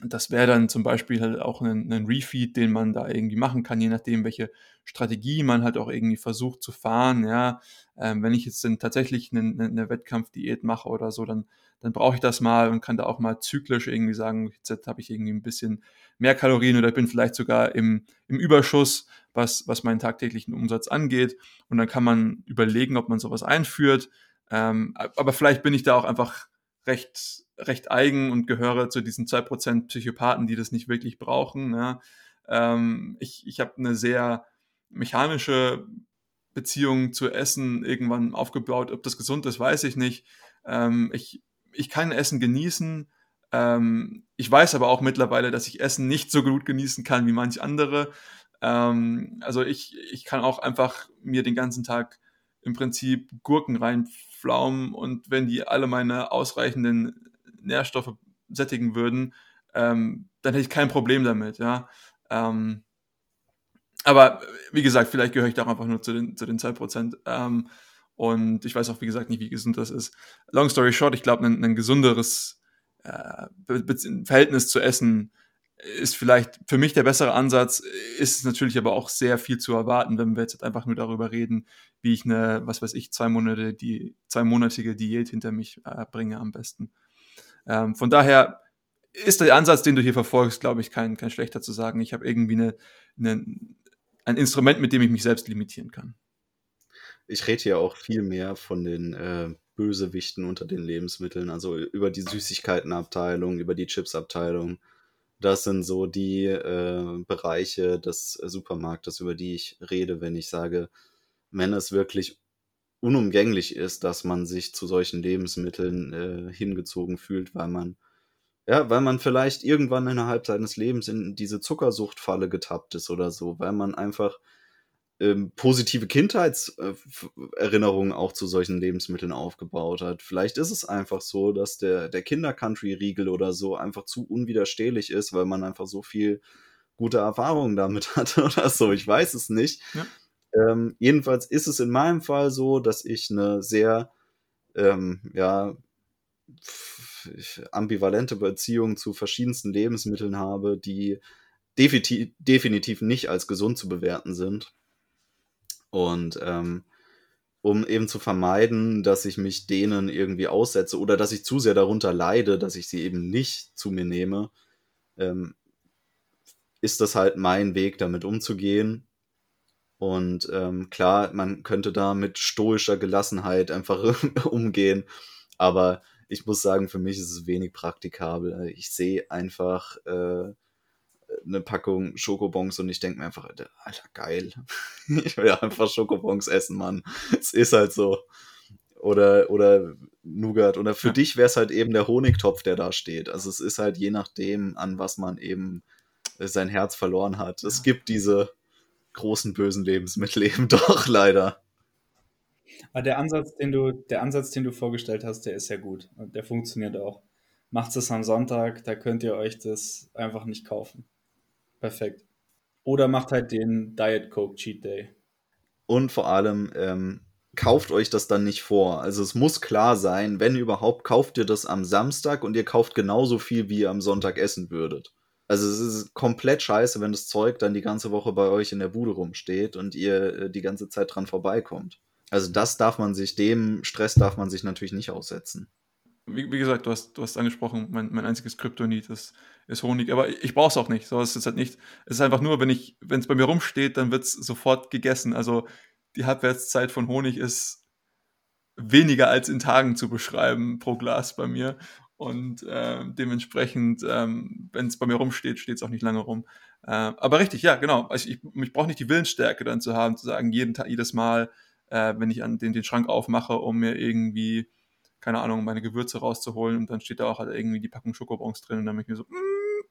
[SPEAKER 1] das wäre dann zum Beispiel halt auch ein, ein, Refeed, den man da irgendwie machen kann, je nachdem, welche Strategie man halt auch irgendwie versucht zu fahren. Ja, ähm, wenn ich jetzt dann tatsächlich eine, eine Wettkampfdiät mache oder so, dann, dann brauche ich das mal und kann da auch mal zyklisch irgendwie sagen, jetzt habe ich irgendwie ein bisschen mehr Kalorien oder ich bin vielleicht sogar im, im Überschuss, was, was meinen tagtäglichen Umsatz angeht. Und dann kann man überlegen, ob man sowas einführt. Ähm, aber vielleicht bin ich da auch einfach recht, recht eigen und gehöre zu diesen zwei Prozent Psychopathen, die das nicht wirklich brauchen. Ja. Ähm, ich ich habe eine sehr mechanische Beziehung zu Essen irgendwann aufgebaut. Ob das gesund ist, weiß ich nicht. Ähm, ich, ich kann Essen genießen. Ähm, ich weiß aber auch mittlerweile, dass ich Essen nicht so gut genießen kann wie manch andere. Ähm, also ich, ich kann auch einfach mir den ganzen Tag im Prinzip Gurken reinflaumen und wenn die alle meine ausreichenden Nährstoffe sättigen würden, ähm, dann hätte ich kein Problem damit, ja. Ähm, aber wie gesagt, vielleicht gehöre ich da auch einfach nur zu den, zu den 2%. Ähm, und ich weiß auch, wie gesagt, nicht, wie gesund das ist. Long story short, ich glaube, ein, ein gesunderes äh, Verhältnis zu Essen ist vielleicht für mich der bessere Ansatz, ist natürlich aber auch sehr viel zu erwarten, wenn wir jetzt einfach nur darüber reden, wie ich eine, was weiß ich, zwei Monate, die zweimonatige Diät hinter mich äh, bringe am besten. Ähm, von daher ist der Ansatz, den du hier verfolgst, glaube ich, kein, kein schlechter zu sagen. Ich habe irgendwie eine, eine, ein Instrument, mit dem ich mich selbst limitieren kann.
[SPEAKER 2] Ich rede hier auch viel mehr von den äh, Bösewichten unter den Lebensmitteln, also über die Süßigkeitenabteilung, über die Chipsabteilung. Das sind so die äh, Bereiche des Supermarktes, über die ich rede, wenn ich sage, wenn es wirklich unumgänglich ist, dass man sich zu solchen Lebensmitteln äh, hingezogen fühlt, weil man ja, weil man vielleicht irgendwann innerhalb seines Lebens in diese Zuckersuchtfalle getappt ist oder so, weil man einfach ähm, positive Kindheitserinnerungen auch zu solchen Lebensmitteln aufgebaut hat. Vielleicht ist es einfach so, dass der, der Kinder-Country-Riegel oder so einfach zu unwiderstehlich ist, weil man einfach so viel gute Erfahrungen damit hatte oder so. Ich weiß es nicht. Ja. Ähm, jedenfalls ist es in meinem Fall so, dass ich eine sehr, ähm, ja, ambivalente Beziehung zu verschiedensten Lebensmitteln habe, die definitiv, definitiv nicht als gesund zu bewerten sind. Und ähm, um eben zu vermeiden, dass ich mich denen irgendwie aussetze oder dass ich zu sehr darunter leide, dass ich sie eben nicht zu mir nehme, ähm, ist das halt mein Weg, damit umzugehen. Und ähm, klar, man könnte da mit stoischer Gelassenheit einfach umgehen, aber ich muss sagen, für mich ist es wenig praktikabel. Ich sehe einfach äh, eine Packung Schokobons und ich denke mir einfach, Alter, geil. ich will einfach Schokobons essen, Mann. Es ist halt so. oder, oder Nougat. Oder für ja. dich wäre es halt eben der Honigtopf, der da steht. Also es ist halt je nachdem, an was man eben äh, sein Herz verloren hat. Es gibt diese großen bösen Lebensmittel eben doch leider.
[SPEAKER 3] Aber der Ansatz, den du, der Ansatz, den du vorgestellt hast, der ist ja gut und der funktioniert auch. Macht es am Sonntag, da könnt ihr euch das einfach nicht kaufen. Perfekt. Oder macht halt den Diet Coke Cheat Day.
[SPEAKER 2] Und vor allem, ähm, kauft euch das dann nicht vor. Also es muss klar sein, wenn überhaupt, kauft ihr das am Samstag und ihr kauft genauso viel, wie ihr am Sonntag essen würdet. Also es ist komplett scheiße, wenn das Zeug dann die ganze Woche bei euch in der Bude rumsteht und ihr äh, die ganze Zeit dran vorbeikommt. Also das darf man sich, dem Stress darf man sich natürlich nicht aussetzen.
[SPEAKER 1] Wie, wie gesagt, du hast, du hast angesprochen, mein, mein einziges Kryptonit ist, ist Honig, aber ich brauche es auch nicht. So ist es halt nicht. Es ist einfach nur, wenn ich, wenn es bei mir rumsteht, dann wird es sofort gegessen. Also die Halbwertszeit von Honig ist weniger als in Tagen zu beschreiben pro Glas bei mir. Und äh, dementsprechend, ähm, wenn es bei mir rumsteht, steht es auch nicht lange rum. Äh, aber richtig, ja, genau. Also ich, ich brauche nicht die Willensstärke dann zu haben, zu sagen, jeden Tag, jedes Mal, äh, wenn ich an den, den Schrank aufmache, um mir irgendwie, keine Ahnung, meine Gewürze rauszuholen und dann steht da auch halt irgendwie die Packung Schokobons drin und dann bin ich mir so, mm,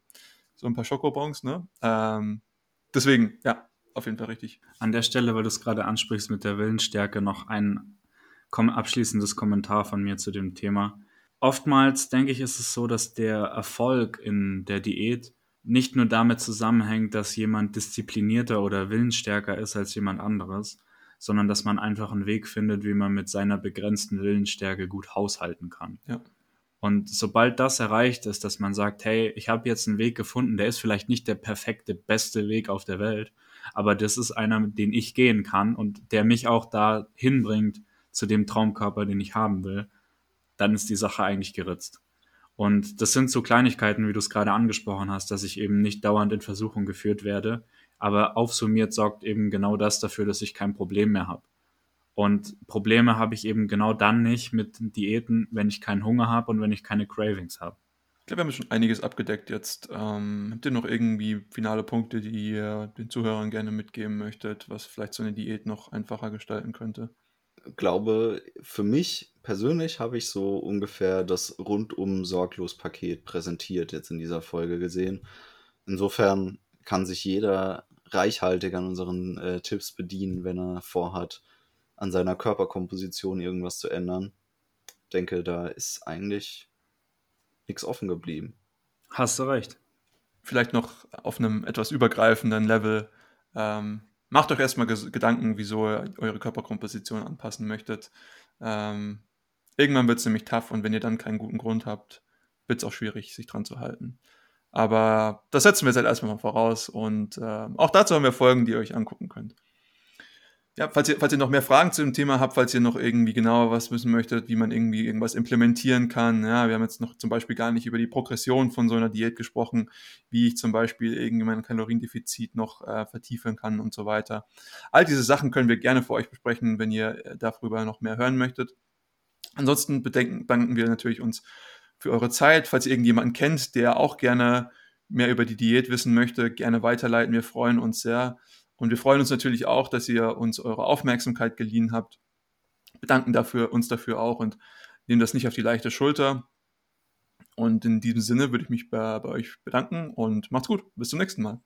[SPEAKER 1] so ein paar Schokobons, ne? Ähm, deswegen, ja, auf jeden Fall richtig.
[SPEAKER 3] An der Stelle, weil du es gerade ansprichst mit der Willensstärke, noch ein abschließendes Kommentar von mir zu dem Thema oftmals denke ich, ist es so, dass der Erfolg in der Diät nicht nur damit zusammenhängt, dass jemand disziplinierter oder willensstärker ist als jemand anderes, sondern dass man einfach einen Weg findet, wie man mit seiner begrenzten Willensstärke gut haushalten kann.
[SPEAKER 1] Ja.
[SPEAKER 3] Und sobald das erreicht ist, dass man sagt, hey, ich habe jetzt einen Weg gefunden, der ist vielleicht nicht der perfekte, beste Weg auf der Welt, aber das ist einer, den ich gehen kann und der mich auch da hinbringt zu dem Traumkörper, den ich haben will, dann ist die Sache eigentlich geritzt. Und das sind so Kleinigkeiten, wie du es gerade angesprochen hast, dass ich eben nicht dauernd in Versuchung geführt werde. Aber aufsummiert sorgt eben genau das dafür, dass ich kein Problem mehr habe. Und Probleme habe ich eben genau dann nicht mit Diäten, wenn ich keinen Hunger habe und wenn ich keine Cravings habe.
[SPEAKER 1] Ich glaube, wir haben schon einiges abgedeckt jetzt. Ähm, habt ihr noch irgendwie finale Punkte, die ihr den Zuhörern gerne mitgeben möchtet, was vielleicht so eine Diät noch einfacher gestalten könnte?
[SPEAKER 2] glaube, für mich persönlich habe ich so ungefähr das rundum sorglos Paket präsentiert jetzt in dieser Folge gesehen. Insofern kann sich jeder reichhaltig an unseren äh, Tipps bedienen, wenn er vorhat, an seiner Körperkomposition irgendwas zu ändern. Ich denke, da ist eigentlich nichts offen geblieben.
[SPEAKER 3] Hast du recht.
[SPEAKER 1] Vielleicht noch auf einem etwas übergreifenden Level. Ähm, macht euch erstmal Gedanken, wieso ihr eure Körperkomposition anpassen möchtet. Ähm, irgendwann wird es nämlich tough und wenn ihr dann keinen guten Grund habt, wird es auch schwierig, sich dran zu halten. Aber das setzen wir jetzt halt erstmal mal voraus und äh, auch dazu haben wir Folgen, die ihr euch angucken könnt. Ja, falls ihr, falls ihr noch mehr Fragen zu dem Thema habt, falls ihr noch irgendwie genauer was wissen möchtet, wie man irgendwie irgendwas implementieren kann. Ja, wir haben jetzt noch zum Beispiel gar nicht über die Progression von so einer Diät gesprochen, wie ich zum Beispiel irgendwie mein Kaloriendefizit noch äh, vertiefen kann und so weiter. All diese Sachen können wir gerne für euch besprechen, wenn ihr äh, darüber noch mehr hören möchtet. Ansonsten bedenken, danken wir natürlich uns für eure Zeit. Falls ihr irgendjemanden kennt, der auch gerne mehr über die Diät wissen möchte, gerne weiterleiten. Wir freuen uns sehr. Und wir freuen uns natürlich auch, dass ihr uns eure Aufmerksamkeit geliehen habt. Bedanken dafür, uns dafür auch und nehmen das nicht auf die leichte Schulter. Und in diesem Sinne würde ich mich bei, bei euch bedanken und macht's gut. Bis zum nächsten Mal.